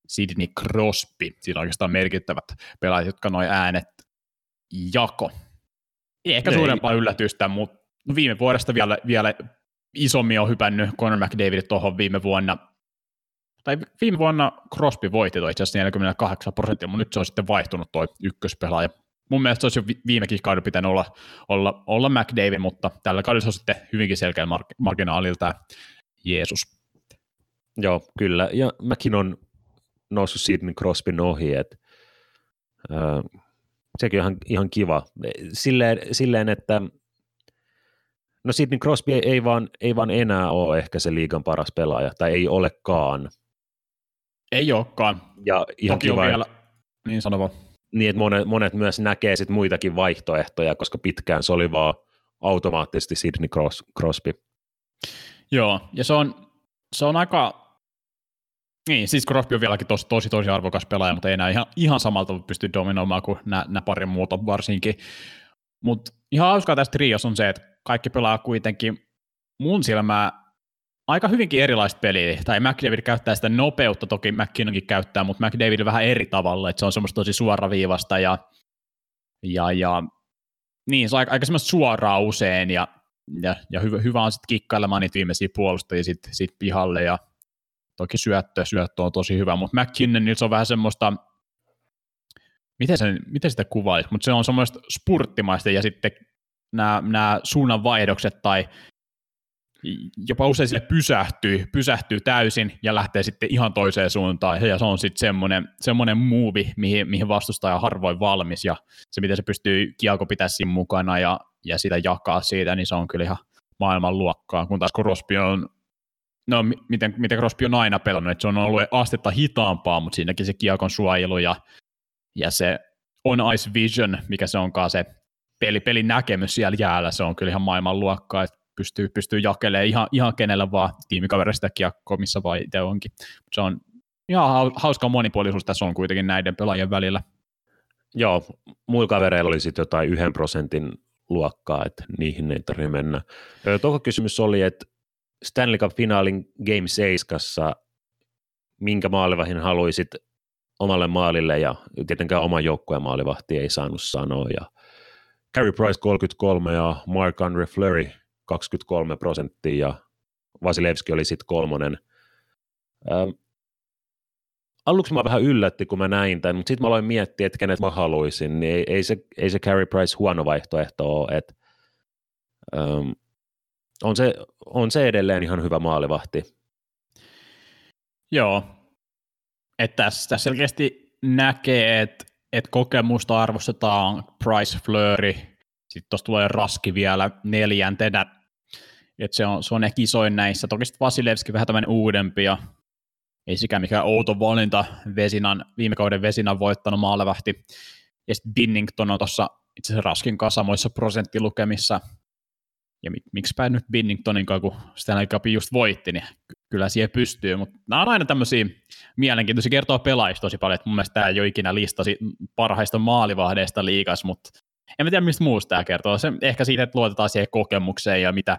Sidney Crosby. Siinä on oikeastaan merkittävät pelaajat, jotka noin äänet jako. Ei ehkä suurempaa yllätystä, mutta viime vuodesta vielä, vielä isommin on hypännyt Conor McDavid tuohon viime vuonna. Tai viime vuonna Crosby voitti toi itse asiassa 48 prosenttia, mutta nyt se on sitten vaihtunut toi ykköspelaaja mun mielestä se olisi jo viimekin kaudella pitänyt olla, olla, olla McDavid, mutta tällä kaudella se on sitten hyvinkin selkeä mark- marginaalilta Jeesus. Joo, kyllä. Ja mäkin on noussut Sidney Crosbyn ohi, että äh, sekin on ihan, ihan kiva. Silleen, silleen, että no Sidney Crosby ei, ei, vaan, ei vaan enää ole ehkä se liigan paras pelaaja, tai ei olekaan. Ei olekaan. Ja ihan Toki kiva, on vielä, niin sanova niin, että monet, monet myös näkee sit muitakin vaihtoehtoja, koska pitkään se oli vaan automaattisesti Sidney Cros, Crosby. Joo, ja se on, se on aika, niin, siis Crosby on vieläkin tosi, tosi, tosi arvokas pelaaja, mutta ei enää ihan, ihan samalta pysty dominoimaan kuin nämä pari muuta varsinkin. Mutta ihan hauskaa tästä trios on se, että kaikki pelaa kuitenkin mun silmää aika hyvinkin erilaista peliä, tai McDavid käyttää sitä nopeutta, toki McKinnonkin käyttää, mutta McDavid vähän eri tavalla, että se on semmoista tosi suoraviivasta ja, ja, ja niin, se on aika, aika semmoista suoraa usein, ja, ja, ja hyvä, hyvä on sitten kikkailemaan niitä viimeisiä puolustajia sitten sit pihalle, ja toki syöttö, syöttö on tosi hyvä, mutta McKinnon niin se on vähän semmoista, miten, sen, miten sitä kuvaisi, mutta se on semmoista spurttimaista, ja sitten nämä, suunnanvaihdokset tai jopa usein sille pysähtyy, pysähtyy täysin ja lähtee sitten ihan toiseen suuntaan, ja se on sitten semmoinen, semmoinen muuvi, mihin, mihin vastustaja on harvoin valmis, ja se, miten se pystyy kielko pitää siinä mukana ja, ja sitä jakaa siitä, niin se on kyllä ihan maailman luokkaa, kun taas Crosby on no miten, miten Crosby on aina pelannut, että se on ollut astetta hitaampaa, mutta siinäkin se kiekon suojelu ja, ja se on ice vision, mikä se onkaan se peli, pelin näkemys siellä jäällä, se on kyllä ihan maailman luokkaa, että pystyy, pystyy jakelemaan ihan, ihan kenellä vaan tiimikaverista kiekkoa, missä vaan itse onkin. Se on ihan hauska monipuolisuus tässä on kuitenkin näiden pelaajien välillä. Joo, muilla kavereilla oli sitten jotain yhden prosentin luokkaa, että niihin ei tarvitse mennä. Toka kysymys oli, että Stanley Cup-finaalin Game 7, minkä maalivahin haluaisit omalle maalille, ja tietenkään oman joukkueen maalivahti ei saanut sanoa, ja Carey Price 33 ja Mark Andre Fleury 23 prosenttia, ja Vasilevski oli sitten kolmonen. Ähm, aluksi mä vähän yllätti, kun mä näin tämän, mutta sitten mä aloin miettiä, että kenet mä haluaisin, niin ei, ei, se, ei se Carey Price huono vaihtoehto ole, että ähm, on se, on se edelleen ihan hyvä maalivahti. Joo, että tässä, tässä selkeästi näkee, että, että kokemusta arvostetaan Price Flurry, sitten tuossa tulee Raski vielä neljäntenä, että se on, se on ehkä isoin näissä. Toki sitten Vasilevski vähän tämmöinen uudempi ja ei sikään mikään outo valinta. Vesinan, viime kauden Vesinan voittanut maalevahti. Ja sitten Binnington on tuossa itse asiassa Raskin kanssa samoissa prosenttilukemissa – ja mik, miksipä nyt Binningtonin kanssa, kun Stanley Cup just voitti, niin kyllä siihen pystyy, mutta nämä on aina tämmöisiä mielenkiintoisia, kertoo pelaajista tosi paljon, että mun mielestä tämä ei ole ikinä listasi parhaista maalivahdeista liikas, mutta en tiedä mistä muusta tämä kertoo, se, ehkä siitä, että luotetaan siihen kokemukseen ja mitä,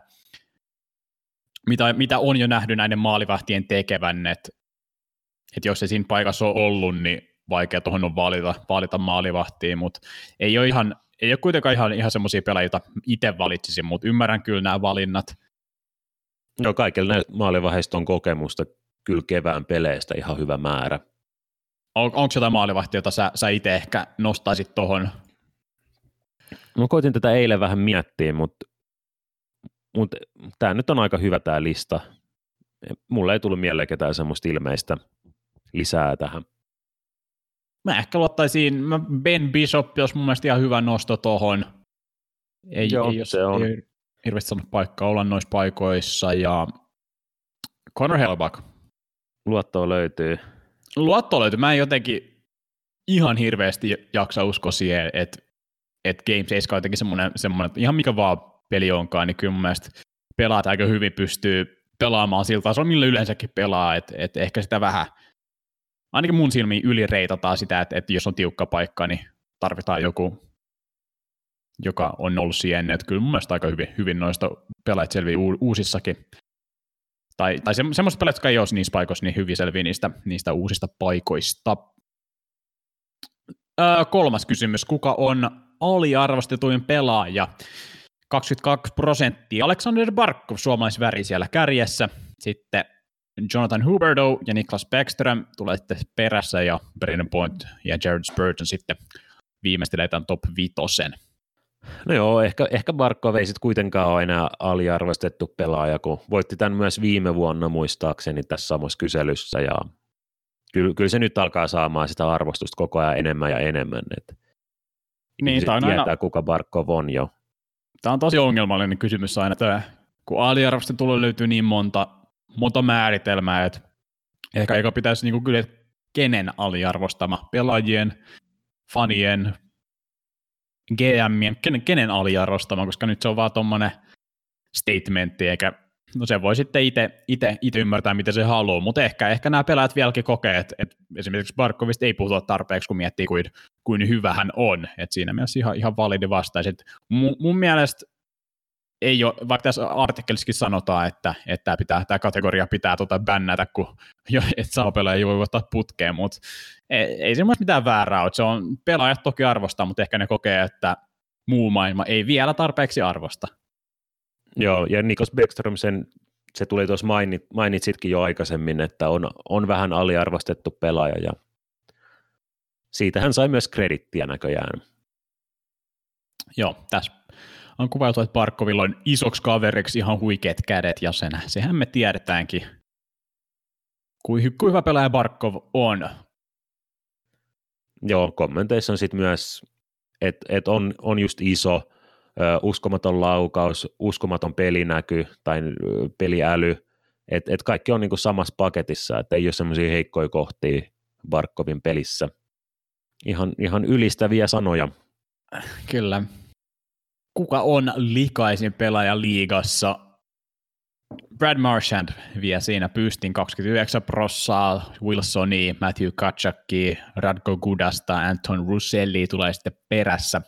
mitä, mitä on jo nähnyt näiden maalivahtien tekevän, että, että jos se siinä paikassa on ollut, niin vaikea tuohon on valita, valita maalivahtiin, mutta ei ole ihan ei ole kuitenkaan ihan, ihan semmoisia pelaajia, joita itse valitsisin, mutta ymmärrän kyllä nämä valinnat. No kaikilla näistä maalivahdeista on kokemusta kyllä kevään peleistä ihan hyvä määrä. On, onko jotain maalivahtia, jota sä, sä itse ehkä nostaisit tuohon? No koitin tätä eilen vähän miettiä, mutta, mutta tämä nyt on aika hyvä tämä lista. Mulle ei tullut mieleen ketään semmoista ilmeistä lisää tähän mä ehkä luottaisin, Ben Bishop, jos mun mielestä ihan hyvä nosto tuohon. Ei, Joo, ei, se on. ei hirveästi saanut paikkaa olla noissa paikoissa. Ja Connor Hellback. Luottoa löytyy. Luotto löytyy. Mä en jotenkin ihan hirveästi jaksa uskoa siihen, että, että Game 7 on jotenkin semmoinen, semmoinen, että ihan mikä vaan peli onkaan, niin kyllä mun mielestä pelaat aika hyvin pystyy pelaamaan sillä tasolla, millä yleensäkin pelaa, että, että ehkä sitä vähän – ainakin mun silmiin ylireitataan sitä, että, että jos on tiukka paikka, niin tarvitaan joku, joka on ollut siihen ennen. Että kyllä mun mielestä aika hyvin, hyvin noista pelaajat selviää uusissakin. Tai, tai se, semmoiset pelaajat, jotka ei ole niissä paikoissa, niin hyvin selviää niistä, niistä uusista paikoista. Öö, kolmas kysymys. Kuka on aliarvostetuin pelaaja? 22 prosenttia. Alexander Barkov, suomalaisväri siellä kärjessä. Sitten Jonathan Huberto ja Niklas Backström tulee sitten perässä ja Brennan Point ja Jared Spurgeon sitten viimeistelee tämän top vitosen. No joo, ehkä, ehkä Barkov ei sitten kuitenkaan ole enää aliarvostettu pelaaja, kun voitti tämän myös viime vuonna muistaakseni tässä samassa kyselyssä ja kyllä, kyllä se nyt alkaa saamaan sitä arvostusta koko ajan enemmän ja enemmän. Että niin, tämä on tietää, aina... kuka Barkov on jo. Tämä on tosi ongelmallinen kysymys aina tämä, kun aliarvostettu löytyy niin monta monta määritelmää, että ehkä eikä pitäisi niinku kyllä, kenen aliarvostama, pelaajien, fanien, GMien, kenen, kenen aliarvostama, koska nyt se on vaan tuommoinen statementti, eikä no se voi sitten itse ymmärtää, miten se haluaa, mutta ehkä, ehkä nämä pelaajat vieläkin kokee, että, että esimerkiksi Barkovista ei puhuta tarpeeksi, kun miettii, kuin, kuin hyvä hän on, että siinä mielessä ihan, ihan validi vastaus. Mun, mun mielestä ei ole, vaikka tässä artikkelissakin sanotaan, että, että tämä, pitää, tämä kategoria pitää tota bännätä, kun jo, et saa ei voi ottaa putkeen, mutta ei, ei semmoista mitään väärää ole. Se on, pelaajat toki arvostaa, mutta ehkä ne kokee, että muu maailma ei vielä tarpeeksi arvosta. Joo, ja Nikos Beckström, sen, se tuli tuossa mainit, mainitsitkin jo aikaisemmin, että on, on vähän aliarvostettu pelaaja, ja siitä hän sai myös kredittiä näköjään. Joo, tässä on kuvailtu, että Barkovilla on isoksi kaveriksi ihan huikeat kädet ja sen, sehän me tiedetäänkin, kuin, kuin hyvä pelaaja Barkov on. Joo, kommenteissa on sitten myös, että et on, on just iso, uskomaton laukaus, uskomaton pelinäky tai peliäly, että et kaikki on niinku samassa paketissa, että ei ole semmoisia heikkoja kohtia Barkovin pelissä. Ihan, ihan ylistäviä sanoja. Kyllä. Kuka on likaisin pelaaja liigassa? Brad Marchand vie siinä pystin 29 prossaa, Wilsoni, Matthew Kachakki, Radko Gudasta, Anton Russelli tulee sitten perässä.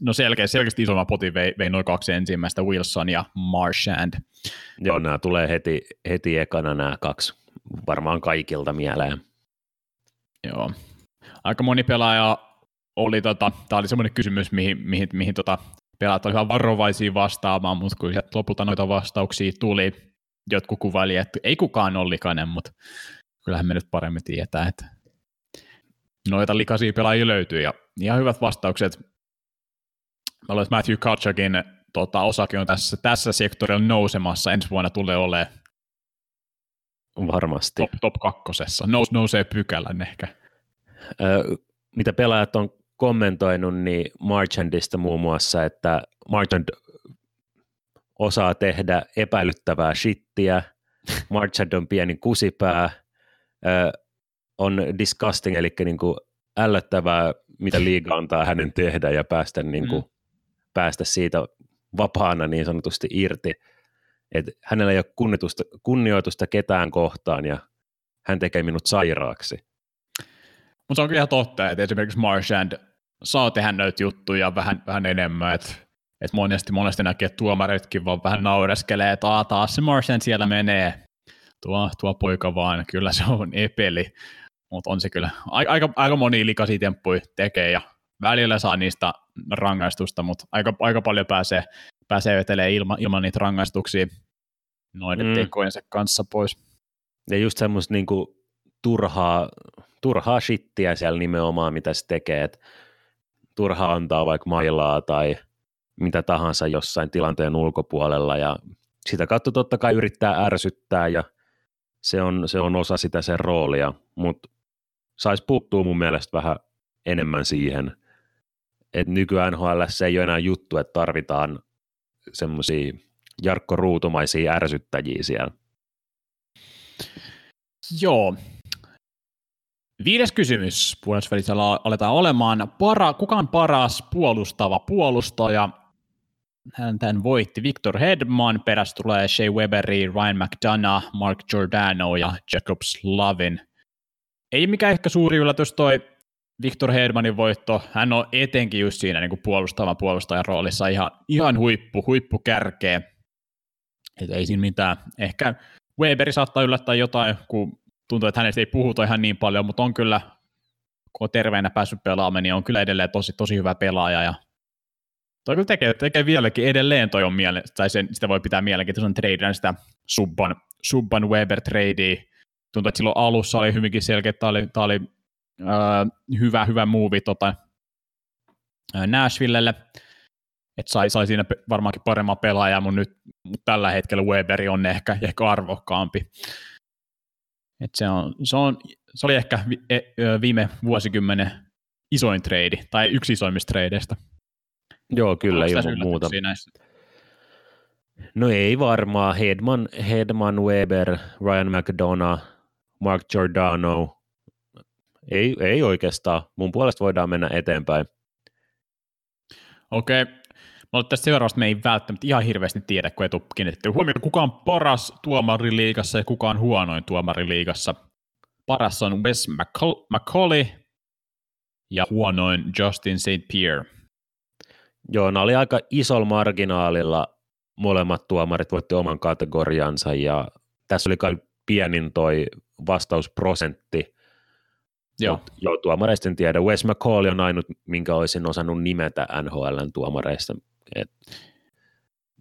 No selkeä, selkeästi isomman potin vei, vei noin kaksi ensimmäistä, Wilson ja Marchand. Joo, nämä tulee heti, heti ekana nämä kaksi varmaan kaikilta mieleen. Joo. Aika moni pelaaja oli, tota, tämä oli semmoinen kysymys, mihin, mihin, mihin tota, pelaat olivat varovaisia vastaamaan, mutta kun lopulta noita vastauksia tuli, jotkut kuvaili, että ei kukaan ole likainen, mutta kyllähän me nyt paremmin tietää, että noita likaisia pelaajia löytyy ja ihan hyvät vastaukset. Mä luulen, että Matthew Kutchakin tota, osake on tässä, tässä sektorilla nousemassa, ensi vuonna tulee olemaan Varmasti. Top, top kakkosessa. Nous, nousee pykälän ehkä. Ö, mitä pelaajat on kommentoinut, niin Marchandista muun muassa, että Marchand osaa tehdä epäilyttävää shittiä, Marchand on pieni kusipää, on disgusting, eli niin kuin ällöttävää, mitä liiga antaa hänen tehdä ja päästä, niin kuin, mm. päästä siitä vapaana niin sanotusti irti. Et hänellä ei ole kunnioitusta, kunnioitusta ketään kohtaan ja hän tekee minut sairaaksi. Mutta se on kyllä ihan totta, että esimerkiksi Marchand saa tehdä näitä juttuja vähän, vähän enemmän, että et monesti, monesti näkee, että tuomaritkin vaan vähän naureskelee, että taas se Marchand siellä menee, tuo, tuo poika vaan, kyllä se on epeli, mutta on se kyllä, aika, aika moni likaisia temppuja tekee ja välillä saa niistä rangaistusta, mutta aika, aika paljon pääsee, pääsee vetelee ilman, ilman niitä rangaistuksia noiden mm. tekojensa kanssa pois. Ja just semmoista niinku turhaa, turhaa shittiä siellä nimenomaan, mitä se tekee, että turha antaa vaikka mailaa tai mitä tahansa jossain tilanteen ulkopuolella. Ja sitä kautta totta kai yrittää ärsyttää ja se on, se on osa sitä sen roolia, mutta saisi puuttua mun mielestä vähän enemmän siihen, että nykyään NHL se ei ole enää juttu, että tarvitaan semmoisia Jarkko Ruutumaisia ärsyttäjiä siellä. Joo, Viides kysymys puolustusvälissä aletaan olemaan. Para, kuka on paras puolustava puolustaja? Hän tämän voitti Victor Hedman, perässä tulee Shea Weberi, Ryan McDonough, Mark Giordano ja Jacob Slavin. Ei mikään ehkä suuri yllätys toi Victor Hedmanin voitto. Hän on etenkin just siinä niin kuin puolustava puolustajan roolissa ihan, ihan huippu, huippu kärkeä. Et ei siinä mitään. Ehkä Weberi saattaa yllättää jotain, kun tuntuu, että hänestä ei puhuta ihan niin paljon, mutta on kyllä, kun on terveenä päässyt pelaamaan, niin on kyllä edelleen tosi, tosi hyvä pelaaja ja toi kyllä tekee, tekee vieläkin edelleen toi on miele, tai sen, sitä voi pitää mielenkiintoisen tradeina sitä Subban, Subban Weber tradea. Tuntuu, että silloin alussa oli hyvinkin selkeä, että tämä oli, tämä oli äh, hyvä, hyvä muuvi tota, äh, Nashvillelle, että sai, sai siinä varmaankin paremman pelaajan, mutta nyt mutta tällä hetkellä Weberi on ehkä, ehkä arvokkaampi. Et se, on, se, on, se oli ehkä e, viime vuosikymmenen isoin trade, tai yksi isoimmista tradeista. Joo, kyllä, ilman muuta. No ei varmaan. Hedman, Hedman, Weber, Ryan McDonough, Mark Giordano. Ei, ei oikeastaan. Mun puolesta voidaan mennä eteenpäin. Okei, okay. Mutta tästä seuraavasta me ei välttämättä ihan hirveästi tiedä, kun ei tule kiinnitetty huomioon, kuka on paras tuomariliigassa ja kuka on huonoin tuomariliigassa. Paras on Wes McCauley ja huonoin Justin St. Pierre. Joo, ne oli aika isolla marginaalilla molemmat tuomarit voitti oman kategoriansa ja tässä oli kai pienin toi vastausprosentti. Joo. Mut, joo, tuomareista en tiedä. Wes McCauley on ainut, minkä olisin osannut nimetä NHLn tuomareista. Et...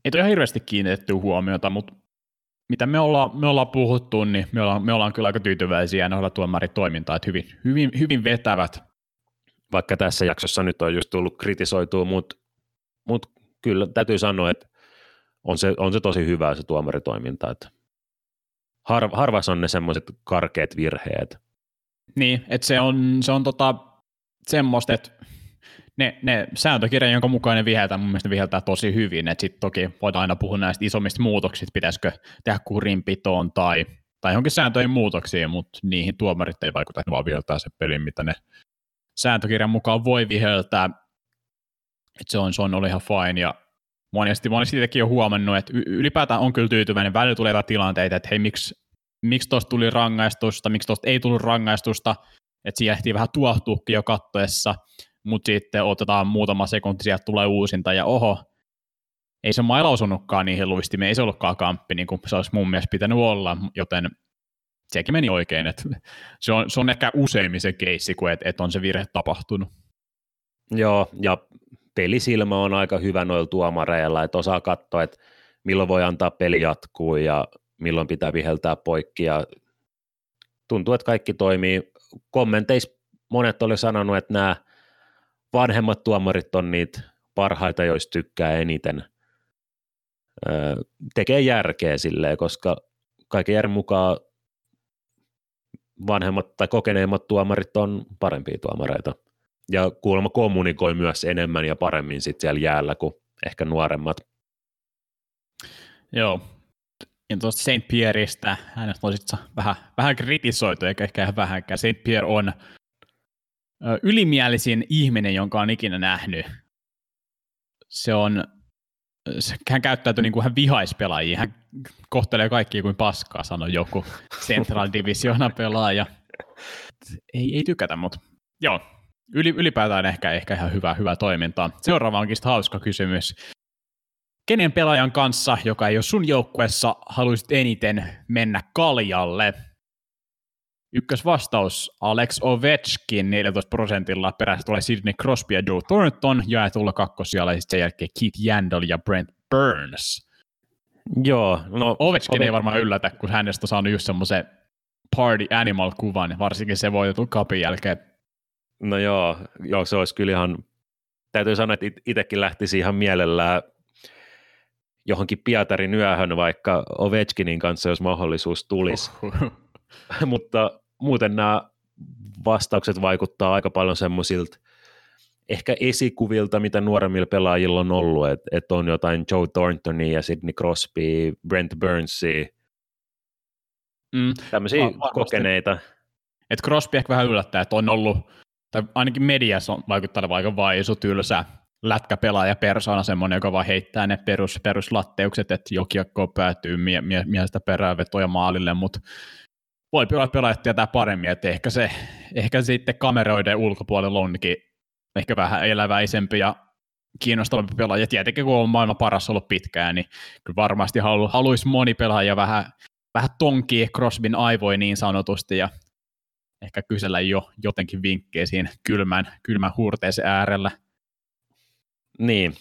Ei ole hirveästi kiinnitetty huomiota, mutta mitä me ollaan, me ollaan puhuttu, niin me ollaan, me ollaan kyllä aika tyytyväisiä noilla tuomaritoimintaa, että hyvin, hyvin, hyvin vetävät. Vaikka tässä jaksossa nyt on just tullut kritisoitua, mutta mut kyllä täytyy sanoa, että on se, on se tosi hyvää se tuomaritoiminta, että har, harvas on ne semmoiset karkeat virheet. Niin, että se on, se on tota, semmoista, että ne, ne sääntökirja, jonka mukaan ne viheltää, mun mielestä viheltää tosi hyvin, että sitten toki voidaan aina puhua näistä isommista muutoksista, pitäisikö tehdä kurinpitoon tai, tai johonkin sääntöjen muutoksiin, mutta niihin tuomarit ei vaikuta, ne vaan viheltää se pelin, mitä ne sääntökirjan mukaan voi viheltää, että se on, se on ollut ihan fine, ja monesti, monesti itsekin on huomannut, että ylipäätään on kyllä tyytyväinen, välillä tulee tilanteita, että hei, miksi, miksi tuosta tuli rangaistusta, miksi tuosta ei tullut rangaistusta, että siihen ehtii vähän tuohtuukin jo kattoessa, mutta sitten otetaan muutama sekunti, sieltä tulee uusinta, ja oho, ei se maila osunutkaan niihin luistimiin, ei se ollutkaan kamppi, niin kuin se olisi mun mielestä pitänyt olla, joten sekin meni oikein, että se on, se on ehkä useimmin se keissi, kuin että, että on se virhe tapahtunut. Joo, ja pelisilmä on aika hyvä noilla tuomareilla, että osaa katsoa, että milloin voi antaa peli jatkuu ja milloin pitää viheltää poikki ja tuntuu, että kaikki toimii. Kommenteissa monet oli sanonut, että nämä vanhemmat tuomarit on niitä parhaita, joista tykkää eniten. Öö, tekee järkeä silleen, koska kaiken järjen mukaan vanhemmat tai kokeneemmat tuomarit on parempia tuomareita. Ja kuulemma kommunikoi myös enemmän ja paremmin sitten siellä jäällä kuin ehkä nuoremmat. Joo. Ja tuosta St. Pierreistä hänestä on vähän, vähän kritisoitu, eikä ehkä vähänkään. St. Pierre on ylimielisin ihminen, jonka on ikinä nähnyt. Se on, hän käyttäytyy niin kuin hän vihaispelaajia, hän kohtelee kaikkia kuin paskaa, sanoi joku Central Divisiona pelaaja. Ei, ei tykätä, mutta joo, Yli, ylipäätään ehkä, ehkä ihan hyvä, hyvä toimintaa. Seuraava onkin hauska kysymys. Kenen pelaajan kanssa, joka ei ole sun joukkueessa, haluaisit eniten mennä kaljalle? Ykkösvastaus Alex Ovechkin 14 prosentilla, perässä tulee Sidney Crosby ja Joe Thornton, jaetulla kakkosijalla sen jälkeen Keith Yandel ja Brent Burns. Joo, no Ovechkin Ove... ei varmaan yllätä, kun hänestä on saanut just semmoisen party animal-kuvan, varsinkin se voitetun kapin jälkeen. No joo, joo, se olisi kyllä ihan, täytyy sanoa, että itsekin lähtisi ihan mielellään johonkin Pietarin yöhön vaikka Ovechkinin kanssa, jos mahdollisuus tulisi. (laughs) Mutta muuten nämä vastaukset vaikuttaa aika paljon semmoisilta ehkä esikuvilta, mitä nuoremmilla pelaajilla on ollut, että et on jotain Joe Thorntonia ja Sidney Crosby, Brent Burnsia, mm, tämmöisiä kokeneita. Et Crosby ehkä vähän yllättää, että on ollut, tai ainakin mediassa on vaikuttanut aika vaisu, tylsä lätkäpelaaja persona, semmoinen, joka vaan heittää ne perus, peruslatteukset, että jokiakko päätyy mie, mie, miestä perään vetoja maalille, mutta voi olla pelaajat tietää paremmin, että ehkä, se, ehkä sitten kameroiden ulkopuolella onkin ehkä vähän eläväisempi ja kiinnostavampi pelaaja. Tietenkin kun on maailman paras ollut pitkään, niin kyllä varmasti halu, haluaisi moni pelaaja vähän, vähän tonkii Crosbyn aivoin niin sanotusti ja ehkä kysellä jo jotenkin vinkkejä siinä kylmän, kylmän huurteisen äärellä. Niin,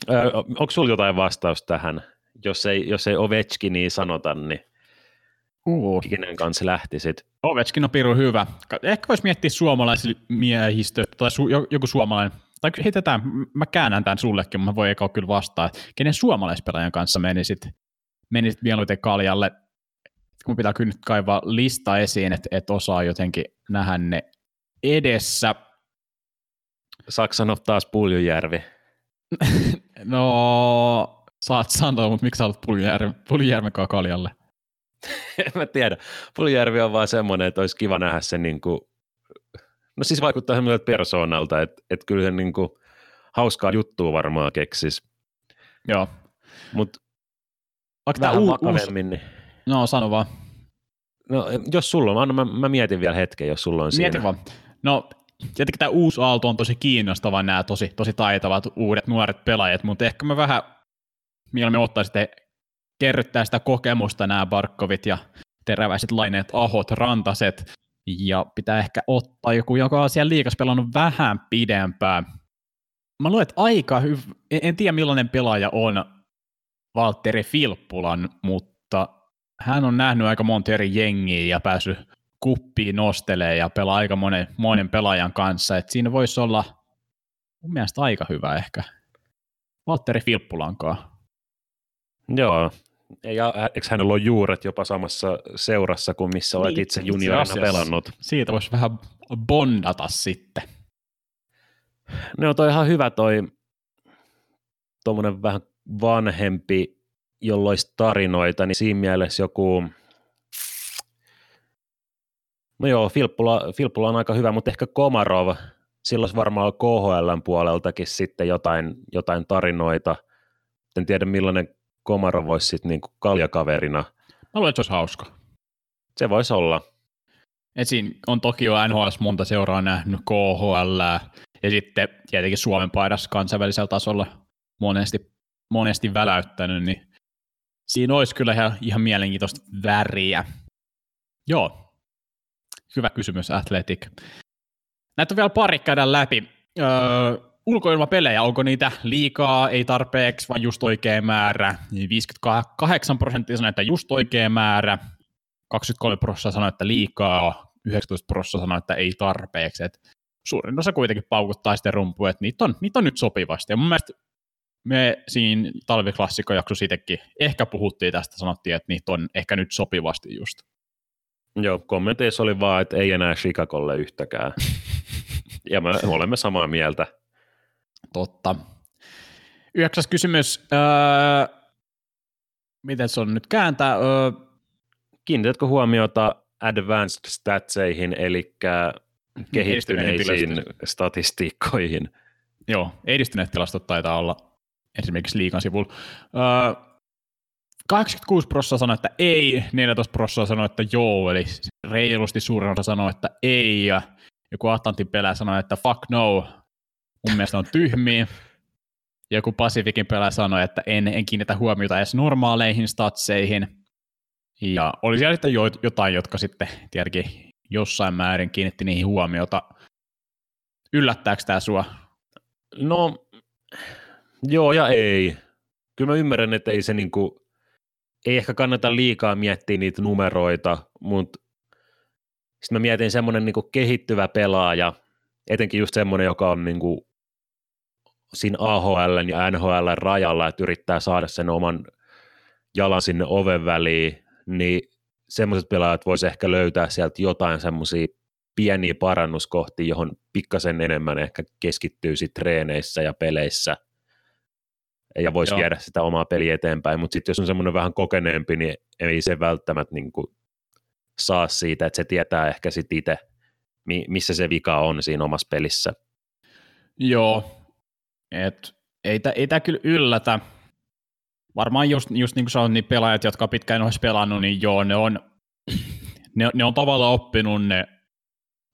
onko sinulla jotain vastausta tähän? Jos ei, jos ei Ovechki niin sanota, niin Uh. Kenen kanssa lähtisit? Ovechkin on piru hyvä. Ehkä voisi miettiä suomalaismiehistö tai su- joku suomalainen. Tai heitetään, mä käännän tämän sullekin, mutta mä voin eka kyllä vastaa. Kenen suomalaispelaajan kanssa menisit, menisit mieluiten kaljalle? Kun pitää kyllä nyt kaivaa lista esiin, että et osaa jotenkin nähdä ne edessä. Saksan sanoa taas Puljujärvi? (laughs) no, saat sanoa, mutta miksi sä haluat Puljujärven kaljalle? (laughs) en mä tiedä. Puljärvi on vaan semmoinen, että olisi kiva nähdä se niin kuin, no siis vaikuttaa semmoiselta persoonalta, että, että kyllä se niin kuin, hauskaa juttua varmaan keksis. Joo. Mutta vähän uu- vakavemmin. Niin... No sano vaan. No jos sulla on, anna mä, mä mietin vielä hetken, jos sulla on Mietin siinä. vaan. No tietenkin tämä uusi aalto on tosi kiinnostava, nämä tosi, tosi taitavat uudet nuoret pelaajat, mutta ehkä mä vähän mieluummin ottaisin kerryttää sitä kokemusta nämä Barkovit ja teräväiset laineet, ahot, rantaset, ja pitää ehkä ottaa joku, joka on siellä liikas pelannut vähän pidempään. Mä luulen, että aika hyvä, en tiedä millainen pelaaja on Valtteri Filppulan, mutta hän on nähnyt aika monta eri jengiä ja päässyt kuppiin nostelee ja pelaa aika monen, monen pelaajan kanssa, että siinä voisi olla mun mielestä aika hyvä ehkä. Valtteri Filppulankaa. Joo, ja eikö hänellä ole juuret jopa samassa seurassa kuin missä olet Niin, itse juniorina pelannut? Siitä voisi vähän bondata sitten. No toi ihan hyvä toi tuommoinen vähän vanhempi, jolla olisi tarinoita, niin siinä mielessä joku, no joo, Filppula, Filppula on aika hyvä, mutta ehkä Komarov, sillä olisi varmaan KHLn puoleltakin sitten jotain, jotain tarinoita. En tiedä millainen Komarov olisi sitten niin kaljakaverina. Mä luulen, että se olisi hauska. Se voisi olla. Et siinä on toki jo NHL monta seuraa nähnyt KHL ja sitten tietenkin Suomen paidassa kansainvälisellä tasolla monesti, monesti väläyttänyt, niin siinä olisi kyllä ihan, ihan mielenkiintoista väriä. Joo, hyvä kysymys Athletic. Näitä on vielä pari käydä läpi. Öö, ulkoilmapelejä, onko niitä liikaa, ei tarpeeksi, vai just oikea määrä? Niin 58 prosenttia sanoo, että just oikea määrä, 23 prosenttia sanoo, että liikaa, 19 prosenttia sanoo, että ei tarpeeksi. Et suurin osa kuitenkin paukuttaa sitten rumpuja, että niitä on, niitä on nyt sopivasti. Ja mun mielestä me siinä talviklassikkojaksossa itsekin ehkä puhuttiin tästä, sanottiin, että niitä on ehkä nyt sopivasti just. Joo, kommenteissa oli vaan, että ei enää Chicagolle yhtäkään. (laughs) ja me olemme samaa mieltä. Totta. Yhdeksäs kysymys. Öö, miten se on nyt kääntää? Öö, Kiinnitätkö huomiota advanced statseihin, eli kehittyneisiin statistiikkoihin? Joo, edistyneet tilastot taitaa olla esimerkiksi liikan sivulla. Öö, 86 prosenttia sanoi, että ei, 14 prosenttia sanoi, että joo, eli reilusti suurin osa sanoi, että ei, ja joku Atlantin pelaaja sanoi, että fuck no, mun mielestä on tyhmiä. Joku Pacificin pelaaja sanoi, että en, en kiinnitä huomiota edes normaaleihin statseihin. Ja oli siellä sitten jo, jotain, jotka sitten tietenkin jossain määrin kiinnitti niihin huomiota. Yllättääkö tämä sua? No, joo ja ei. Kyllä mä ymmärrän, että ei se niinku, ei ehkä kannata liikaa miettiä niitä numeroita, mutta sitten mä mietin semmoinen niinku kehittyvä pelaaja, etenkin just semmoinen, joka on niinku siinä AHL ja NHL rajalla, että yrittää saada sen oman jalan sinne oven väliin, niin semmoiset pelaajat voisi ehkä löytää sieltä jotain semmoisia pieniä parannuskohtia, johon pikkasen enemmän ehkä keskittyy sit treeneissä ja peleissä ja voisi Joo. viedä sitä omaa peliä eteenpäin, mutta sitten jos on semmoinen vähän kokeneempi, niin ei se välttämättä niin kuin saa siitä, että se tietää ehkä sitten itse, mi- missä se vika on siinä omassa pelissä. Joo, et ei, tä, ei tämä kyllä yllätä. Varmaan just, just niin kuin sanoit, niin pelaajat, jotka pitkään olisi pelannut, niin joo, ne on, (clears throat) ne, ne on tavallaan oppinut ne,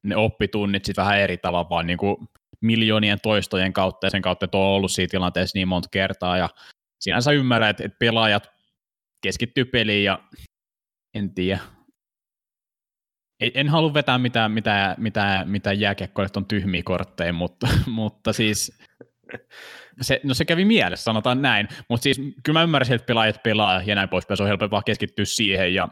ne oppitunnit sitten vähän eri tavalla, vaan niin kuin miljoonien toistojen kautta ja sen kautta, että on ollut siinä tilanteessa niin monta kertaa. Ja siinä sä ymmärrät, että, että pelaajat keskittyy peliin ja en tiedä. En, en halua vetää mitään, mitään, mitään, mitään jääkiekkoja, että on tyhmiä kortteja, mutta, (laughs) mutta siis se, no se kävi mielessä, sanotaan näin, mutta siis kyllä mä ymmärsin, että pelaajat pelaa ja näin poispäin, se on helpompi vaan keskittyä siihen ja,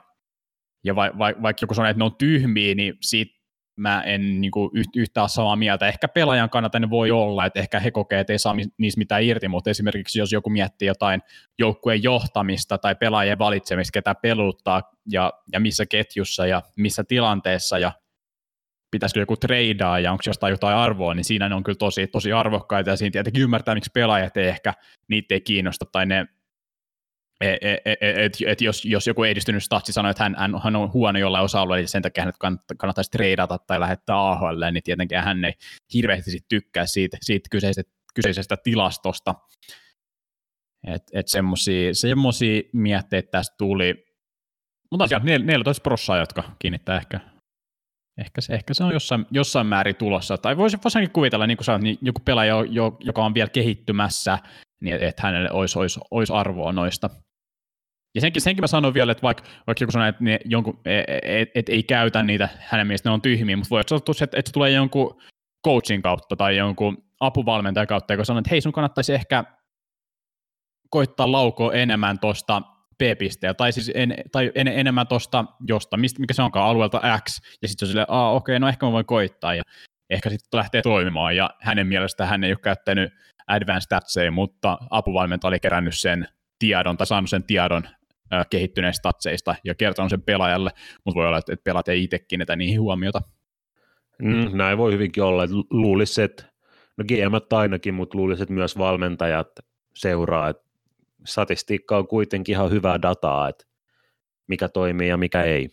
ja va, va, vaikka joku sanoo, että ne on tyhmiä, niin siitä mä en niin kuin, yht, yhtään samaa mieltä. Ehkä pelaajan kannalta ne voi olla, että ehkä he kokee, että ei saa niistä mitään irti, mutta esimerkiksi jos joku miettii jotain joukkueen johtamista tai pelaajien valitsemista, ketä peluttaa ja, ja missä ketjussa ja missä tilanteessa ja pitäisikö joku treidaa ja onko jostain jotain arvoa, niin siinä ne on kyllä tosi, tosi arvokkaita ja siinä tietenkin ymmärtää, miksi pelaajat ei ehkä, niitä ei kiinnosta tai ne et, et, et, et, et jos, jos joku edistynyt statsi sanoo, että hän, hän, on huono jollain osa-alueella, niin sen takia hänet kannat- kannattaisi treidata tai lähettää AHL, niin tietenkin hän ei hirveästi sit tykkää siitä, siitä kyseisestä, kyseisestä tilastosta. Et, et semmosia mietteitä tästä tuli. Mutta tosiaan nel- 14 prossaa, jotka kiinnittää ehkä, ehkä, se, ehkä se on jossain, jossain määrin tulossa. Tai voisi voisinkin kuvitella, niin kuin sanoit, niin joku pelaaja, jo- joka on vielä kehittymässä, niin että hänelle olisi, olisi, olisi arvoa noista. Ja senkin, senkin mä sanon vielä, että vaikka, vaikka joku sanoo, että ne jonkun, et, et, ei käytä niitä, hänen mielestä ne on tyhmiä, mutta voi olla, että, että se tulee jonkun coachin kautta tai jonkun apuvalmentajan kautta, joka sanoo, että hei sun kannattaisi ehkä koittaa laukoa enemmän tuosta B-pisteellä, tai siis en, tai en, enemmän tuosta josta, mistä, mikä se onkaan, alueelta X, ja sitten se on silleen, aa okei, no ehkä mä voin koittaa, ja ehkä sitten lähtee toimimaan, ja hänen mielestään hän ei ole käyttänyt advanced statseja, mutta apuvalmentaja oli kerännyt sen tiedon tai saanut sen tiedon äh, kehittyneistä statseista ja kertonut sen pelaajalle, mutta voi olla, että pelaat ei itse kiinnitä niihin huomiota. Mm, näin voi hyvinkin olla. Luulisi, että no GM ainakin, mutta luulisi, että myös valmentajat seuraa, että statistiikka on kuitenkin ihan hyvää dataa, että mikä toimii ja mikä ei.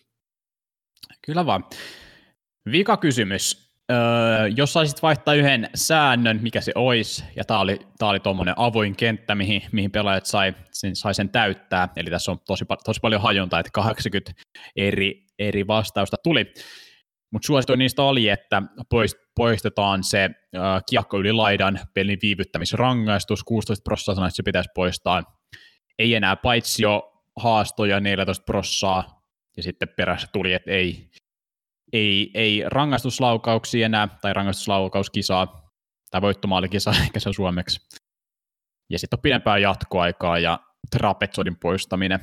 Kyllä vaan. Vika kysymys. Öö, jos saisit vaihtaa yhden säännön, mikä se olisi, ja tämä oli, tää oli tuommoinen avoin kenttä, mihin, mihin pelaajat sai sen, sai sen täyttää, eli tässä on tosi, tosi paljon hajuntaa, että 80 eri, eri vastausta tuli. Mutta suosituin niistä oli, että poistetaan se äh, kiekko yli laidan pelin viivyttämisrangaistus, 16 prosenttia se pitäisi poistaa. Ei enää paitsi jo haastoja 14 prossaa, ja sitten perässä tuli, että ei, ei, ei rangaistuslaukauksia enää, tai rangaistuslaukauskisaa, tai voittomaalikisa, (laughs) ehkä se on suomeksi. Ja sitten on pidempää jatkoaikaa ja trapetsodin poistaminen.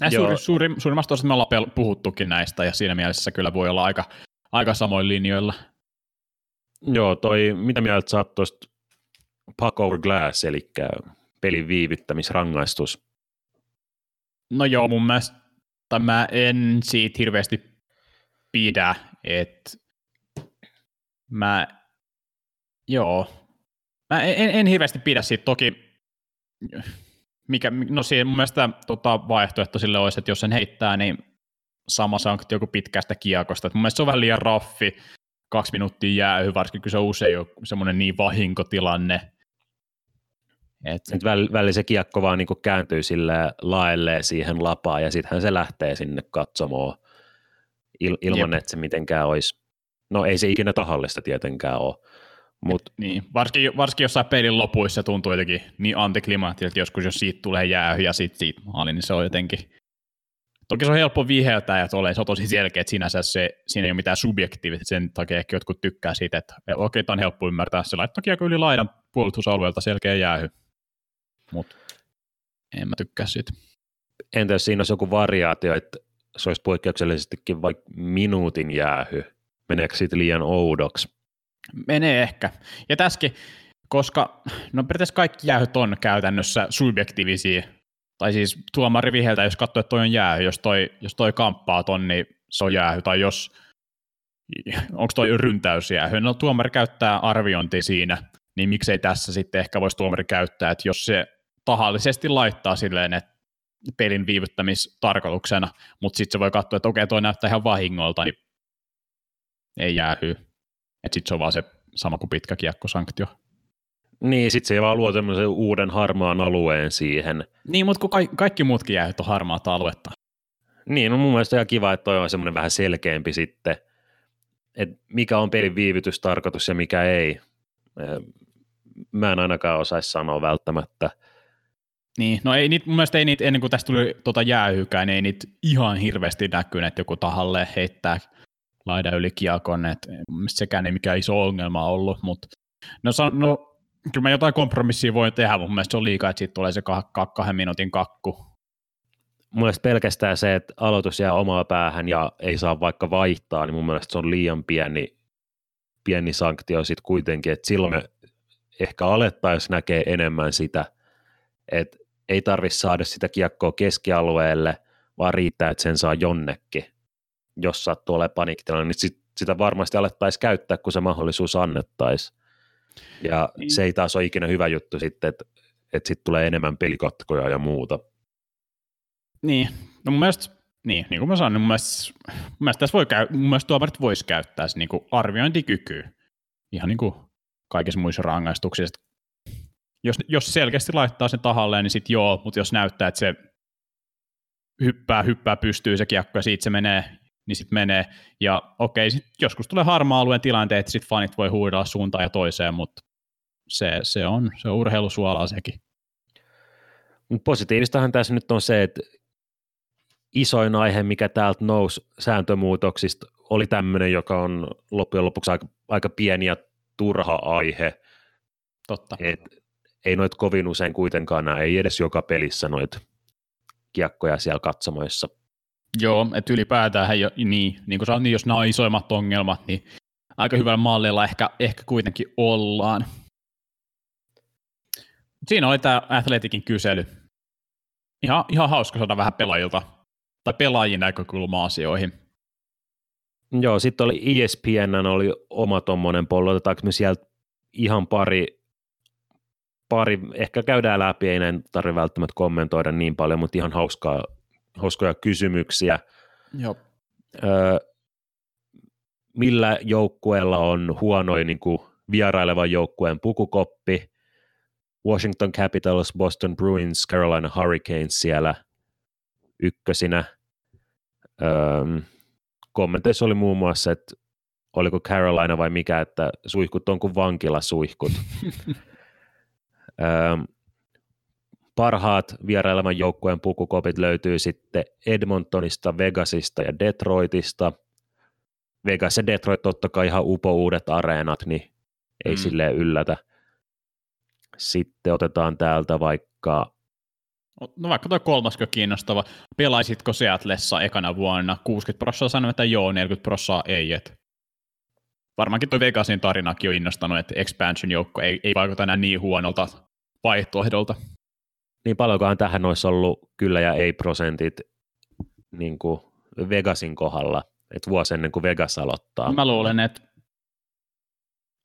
Näin suuri, suuri, suurimmasta osasta me ollaan puhuttukin näistä, ja siinä mielessä kyllä voi olla aika, aika samoin linjoilla. Joo, toi, mitä mieltä sä oot tuosta over Glass, eli pelin viivyttämisrangaistus? No joo, mun mielestä, mä en siitä hirveästi pidä, että mä, joo, mä en, en hirveästi pidä siitä, toki mikä, no siinä mun mielestä tota, vaihtoehto sille olisi, että jos sen heittää, niin sama sanktio kuin pitkästä kiekosta. Et mun mielestä se on vähän liian raffi, kaksi minuuttia jäähy, varsinkin kun se usein on semmoinen niin vahinkotilanne. Et, Et välillä se kiekko vaan niinku kääntyy sille laelleen siihen lapaan ja sittenhän se lähtee sinne katsomaan il, ilman, Jep. että se mitenkään olisi, no ei se ikinä tahallista tietenkään ole, Mut. Niin, varsinkin, varsinkin jossain pelin lopuissa tuntuu jotenkin niin antiklimaattiselta joskus, jos siitä tulee jäähy ja sitten siitä maali, niin se on jotenkin... Toki se on helppo viheltää ja tolleen, se on tosi selkeä, että sinänsä se, siinä ei ole mitään subjektiivista, sen takia ehkä jotkut tykkää siitä, että okei, okay, tämä on helppo ymmärtää, se laittaa kiekko yli laidan puolustusalueelta selkeä jäähy, mutta en mä tykkää siitä. Entä jos siinä olisi joku variaatio, että se olisi poikkeuksellisestikin vaikka minuutin jäähy, meneekö siitä liian oudoksi? Menee ehkä. Ja tässäkin, koska no periaatteessa kaikki jäähyt on käytännössä subjektiivisia, tai siis tuomari viheltä, jos katsoo, että toi on jäähy, jos toi, jos toi kamppaa ton, niin se on jäähy, tai jos, onko toi ryntäysjäähy, no tuomari käyttää arviointi siinä, niin miksei tässä sitten ehkä voisi tuomari käyttää, että jos se tahallisesti laittaa silleen, että pelin viivyttämistarkoituksena, mutta sitten se voi katsoa, että okei, toi näyttää ihan vahingolta, niin ei jäähy. Että sitten se on vaan se sama kuin pitkä kiekkosanktio. Niin, sitten se vaan luo semmoisen uuden harmaan alueen siihen. Niin, mutta kun ka- kaikki muutkin jää on harmaata aluetta. Niin, no mun mielestä ihan kiva, että toi on semmoinen vähän selkeämpi sitten, että mikä on pelin viivytystarkoitus ja mikä ei. Mä en ainakaan osaisi sanoa välttämättä. Niin, no ei niitä, mun mielestä ei niitä, ennen kuin tästä tuli tuota jäähykään, niin ei niitä ihan hirveästi näkynyt, että joku tahalle heittää laidan yli kiekon, että sekään ei mikään iso ongelma ollut, mutta no, no kyllä mä jotain kompromissia voin tehdä, mun mielestä se on liikaa, että siitä tulee se kah- kah- kahden minuutin kakku. Mun mielestä pelkästään se, että aloitus jää omaa päähän ja ei saa vaikka vaihtaa, niin mun mielestä se on liian pieni, pieni sanktio sitten kuitenkin, että silloin me ehkä alettaisiin näkee enemmän sitä, että ei tarvitse saada sitä kiekkoa keskialueelle, vaan riittää, että sen saa jonnekin jos sattuu olemaan paniikkitilanne, niin sit, sitä varmasti alettaisiin käyttää, kun se mahdollisuus annettaisiin. Ja niin. se ei taas ole ikinä hyvä juttu sitten, että, että sitten tulee enemmän pelikatkoja ja muuta. Niin, no mun mielestä, niin, niin kuin mä sanoin, niin mun mielestä, mun mielestä, tässä voi käy, mun mielestä tuomarit voisi käyttää se niin kuin arviointikykyä, ihan niin kuin kaikissa muissa rangaistuksissa. Jos, jos selkeästi laittaa sen tahalleen, niin sitten joo, mutta jos näyttää, että se hyppää, hyppää pystyy se kiekko ja siitä se menee niin sitten menee. Ja okei, sit joskus tulee harmaa-alueen tilanteet, että sitten fanit voi huudella suuntaan ja toiseen, mutta se, se on, se on urheilusuolaa sekin. Positiivistahan tässä nyt on se, että isoin aihe, mikä täältä nousi sääntömuutoksista, oli tämmöinen, joka on loppujen lopuksi aika, aika pieni ja turha aihe. Totta. Et ei noit kovin usein kuitenkaan ei edes joka pelissä noit kiekkoja siellä katsomoissa. Joo, että ylipäätään, jo, niin, niin kuin sanoin, niin jos nämä on isoimmat ongelmat, niin aika hyvällä mallilla ehkä, ehkä kuitenkin ollaan. Siinä oli tämä Athletikin kysely. Ihan, ihan hauska saada vähän pelaajilta tai pelaajien näkökulma asioihin. Joo, sitten oli ESPN oli oma tuommoinen pollo, otetaanko me sieltä ihan pari, pari, ehkä käydään läpi, ei näin tarvitse välttämättä kommentoida niin paljon, mutta ihan hauskaa, hauskoja kysymyksiä. Joo. Öö, millä joukkueella on huonoin niin kuin vierailevan joukkueen pukukoppi, Washington Capitals, Boston Bruins, Carolina Hurricanes siellä ykkösinä. Öö, kommenteissa oli muun muassa, että oliko Carolina vai mikä, että suihkut on kuin vankilasuihkut. (laughs) öö, parhaat vierailevan joukkueen pukukopit löytyy sitten Edmontonista, Vegasista ja Detroitista. Vegas ja Detroit totta kai ihan upo uudet areenat, niin ei mm. silleen yllätä. Sitten otetaan täältä vaikka... No vaikka tuo kolmasko kiinnostava. Pelaisitko Seatlessa ekana vuonna? 60 prosenttia sanoi, että joo, 40 prosenttia ei. Et. Varmaankin tuo Vegasin tarinakin on innostanut, että expansion-joukko ei, ei vaikuta enää niin huonolta vaihtoehdolta. Niin paljonkohan tähän olisi ollut kyllä ja ei-prosentit niin kuin Vegasin kohdalla, että vuosi ennen kuin Vegas aloittaa. Mä luulen, että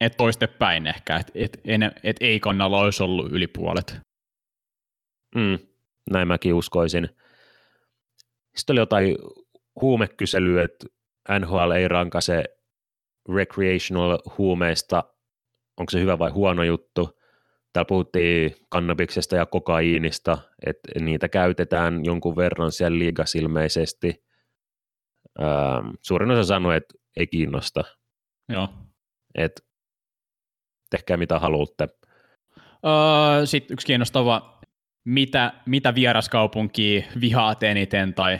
et toistepäin ehkä, että et, et ei kannalla olisi ollut yli puolet. Mm, näin mäkin uskoisin. Sitten oli jotain huumekyselyä, että NHL ei rankase recreational huumeista, onko se hyvä vai huono juttu. Täällä puhuttiin kannabiksesta ja kokaiinista, että niitä käytetään jonkun verran siellä liigas ilmeisesti. Ähm, suurin osa sanoi, että ei kiinnosta. Joo. Et tehkää mitä haluatte. Öö, Sitten yksi kiinnostava, mitä, mitä vieraskaupunkia vihaat eniten tai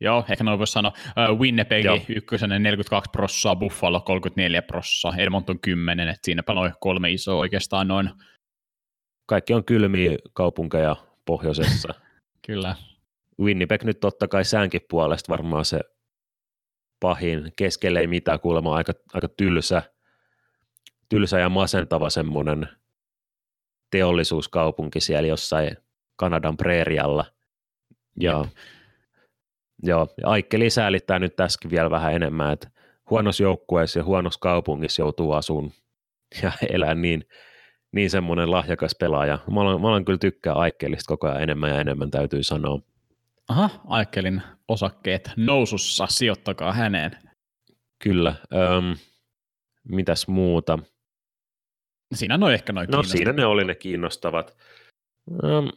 Joo, ehkä noin voisi sanoa. Uh, Winnipeg ykkösenä 42 prossaa, Buffalo 34 prossaa, Edmonton 10, että siinäpä noin kolme isoa oikeastaan noin. Kaikki on kylmiä kaupunkeja pohjoisessa. (laughs) Kyllä. Winnipeg nyt totta kai säänkin puolesta varmaan se pahin, keskelle ei mitään kuulemma aika, aika tylsä, tylsä ja masentava semmoinen teollisuuskaupunki siellä jossain Kanadan preerialla. Ja, joo, ja Aikkeli säälittää nyt tässäkin vielä vähän enemmän, että huonossa joukkueessa ja huonossa kaupungissa joutuu asuun ja elää niin, niin semmoinen lahjakas pelaaja. Mä olen, mä olen kyllä tykkää Aikkelista koko ajan enemmän ja enemmän, täytyy sanoa. Aha, Aikkelin osakkeet nousussa, sijoittakaa häneen. Kyllä. Öm, mitäs muuta? Siinä on ehkä noin No siinä ne oli ne kiinnostavat. Um,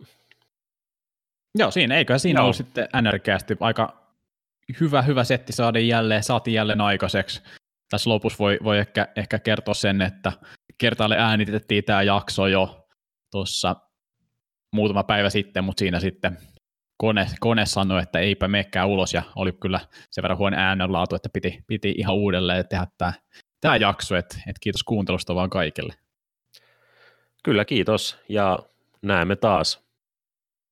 Joo, siinä, eiköhän siinä no. ollut sitten NRCästi aika hyvä, hyvä setti saada jälleen, saatiin jälleen aikaiseksi. Tässä lopussa voi, voi ehkä, ehkä kertoa sen, että kertaalle äänitettiin tämä jakso jo tuossa muutama päivä sitten, mutta siinä sitten kone, kone sanoi, että eipä meekään ulos, ja oli kyllä sen verran huono äänenlaatu, että piti, piti ihan uudelleen tehdä tämä, tämä jakso, että, että kiitos kuuntelusta vaan kaikille. Kyllä, kiitos, ja näemme taas